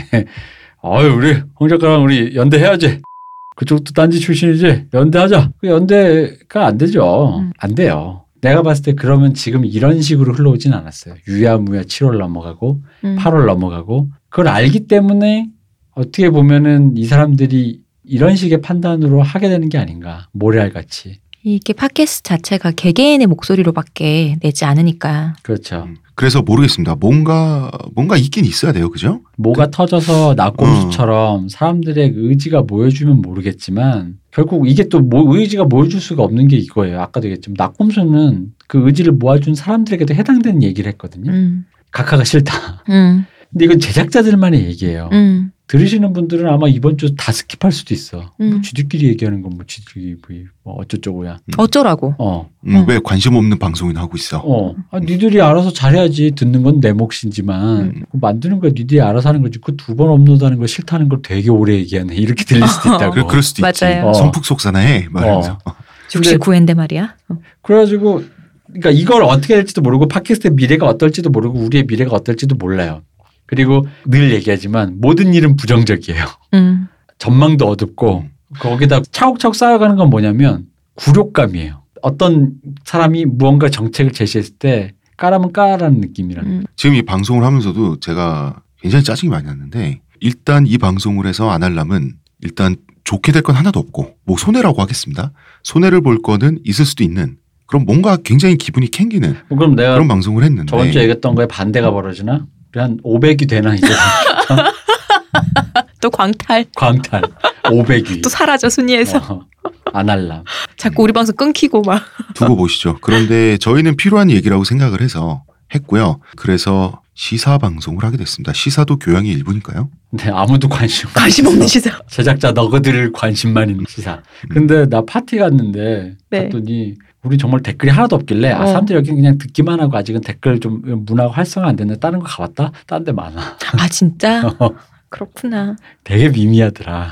아유, 우리 홍 작가랑 우리 연대해야지. 그쪽도 딴지 출신이지. 연대하자. 그 연대가 안 되죠. 음. 안 돼요. 내가 봤을 때 그러면 지금 이런 식으로 흘러오진 않았어요. 유야무야 7월 넘어가고 음. 8월 넘어가고 그걸 알기 때문에 어떻게 보면은 이 사람들이 이런 식의 판단으로 하게 되는 게 아닌가. 모래알 같이. 이게 팟캐스트 자체가 개개인의 목소리로밖에 내지 않으니까. 그렇죠. 음. 그래서 모르겠습니다. 뭔가 뭔가 있긴 있어야 돼요, 그죠? 뭐가 터져서 낙곰수처럼 사람들의 의지가 모여주면 모르겠지만 결국 이게 또 뭐 의지가 모여줄 수가 없는 게 이거예요. 아까도 얘기했지만 낙곰수는 그 의지를 모아준 사람들에게도 해당되는 얘기를 했거든요. 음. 각하가 싫다. 음. 근데 이건 제작자들만의 얘기예요. 음. 들으시는 분들은 아마 이번 주 다 스킵할 수도 있어. 음. 뭐 쥐들끼리 얘기하는 건뭐 쥐들끼리 뭐 어쩌저고야. 어쩌라고. 어. 음, 어. 왜 관심 없는 방송이나 하고 있어? 어. 아, 니들이 알아서 잘해야지. 듣는 건 내 몫이지만 음. 그거 만드는 거야. 니들이 알아서 하는 거지. 그 두 번 업로드하는 거 싫다는 걸 되게 오래 얘기하네. 이렇게 들릴 수도 있다고. 그럴, 그럴 수도 있지. 맞아요. 어. 성폭속사나해 말하면서. 69회인데 말이야. 어. 그래가지고 그러니까 이걸 어떻게 될지도 모르고 팟캐스트의 미래가 어떨지도 모르고 우리의 미래가 어떨지도 몰라요. 그리고 늘 얘기하지만 모든 일은 부정적이에요. 음. 전망도 어둡고 거기다 차곡차곡 쌓여가는 건 뭐냐면 굴욕감이에요. 어떤 사람이 무언가 정책을 제시했을 때 까라면 까라는 느낌이라는 음. 지금 이 방송을 하면서도 제가 굉장히 짜증이 많이 났는데 일단 이 방송을 해서 아날람은 일단 좋게 될 건 하나도 없고 뭐 손해라고 하겠습니다. 손해를 볼 거는 있을 수도 있는 그럼 뭔가 굉장히 기분이 캥기는 거. 그럼 내가 그런 방송을 했는데 저번 주에 얘기했던 거에 반대가 벌어지나? 한 500이 되나 이제 또 광탈. 광탈 500이 또 사라져 순위에서. 어, 아날람 자꾸 우리 방송 끊기고 막. 두고 보시죠. 그런데 저희는 필요한 얘기라고 생각을 해서 했고요. 그래서 시사 방송을 하게 됐습니다. 시사도 교양의 일부니까요. 근데 아무도 관심 없 관심 없는 시사. 제작자 너그들 관심만 있는 시사. 근데 나 팟티 갔는데 네. 갔더니 우리 정말 댓글이 하나도 없길래 아 어. 사람들이 여기 그냥 듣기만 하고 아직은 댓글 좀 문화가 활성화 안 됐는데 다른 거 가봤다? 다른 데 많아. 아 진짜? 그렇구나. 되게 미미하더라.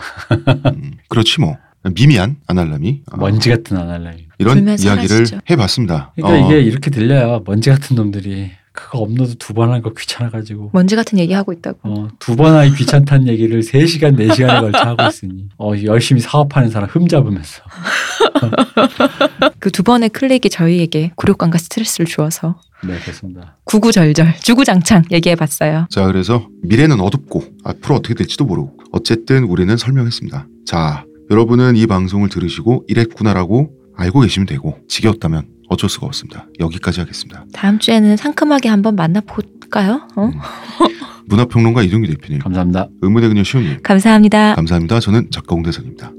음, 그렇지 뭐 미미한 아날람이 어, 먼지 같은 아날람이. 이런 이야기를 사라지죠. 해봤습니다. 그러니까 어, 이게 이렇게 들려요. 먼지 같은 놈들이 그거 업로드 두번한거 귀찮아가지고 먼지 같은 얘기 하고 있다고. 어, 두 번 하기 귀찮다는 얘기를 세시간네시간에 걸쳐 하고 있으니 어, 열심히 사업하는 사람 흠 잡으면서 그 두 번의 클릭이 저희에게 굴욕감과 스트레스를 주어서 네 그렇습니다. 구구절절, 주구장창 얘기해 봤어요. 자 그래서 미래는 어둡고 앞으로 어떻게 될지도 모르고 어쨌든 우리는 설명했습니다. 자 여러분은 이 방송을 들으시고 이랬구나라고 알고 계시면 되고 지겹다면 어쩔 수가 없습니다. 여기까지 하겠습니다. 다음 주에는 상큼하게 한번 만나볼까요? 어? 문화평론가 이동규 대표님, 감사합니다. 의문의 그녀 시호님 감사합니다. 감사합니다. 저는 작가 홍대선입니다.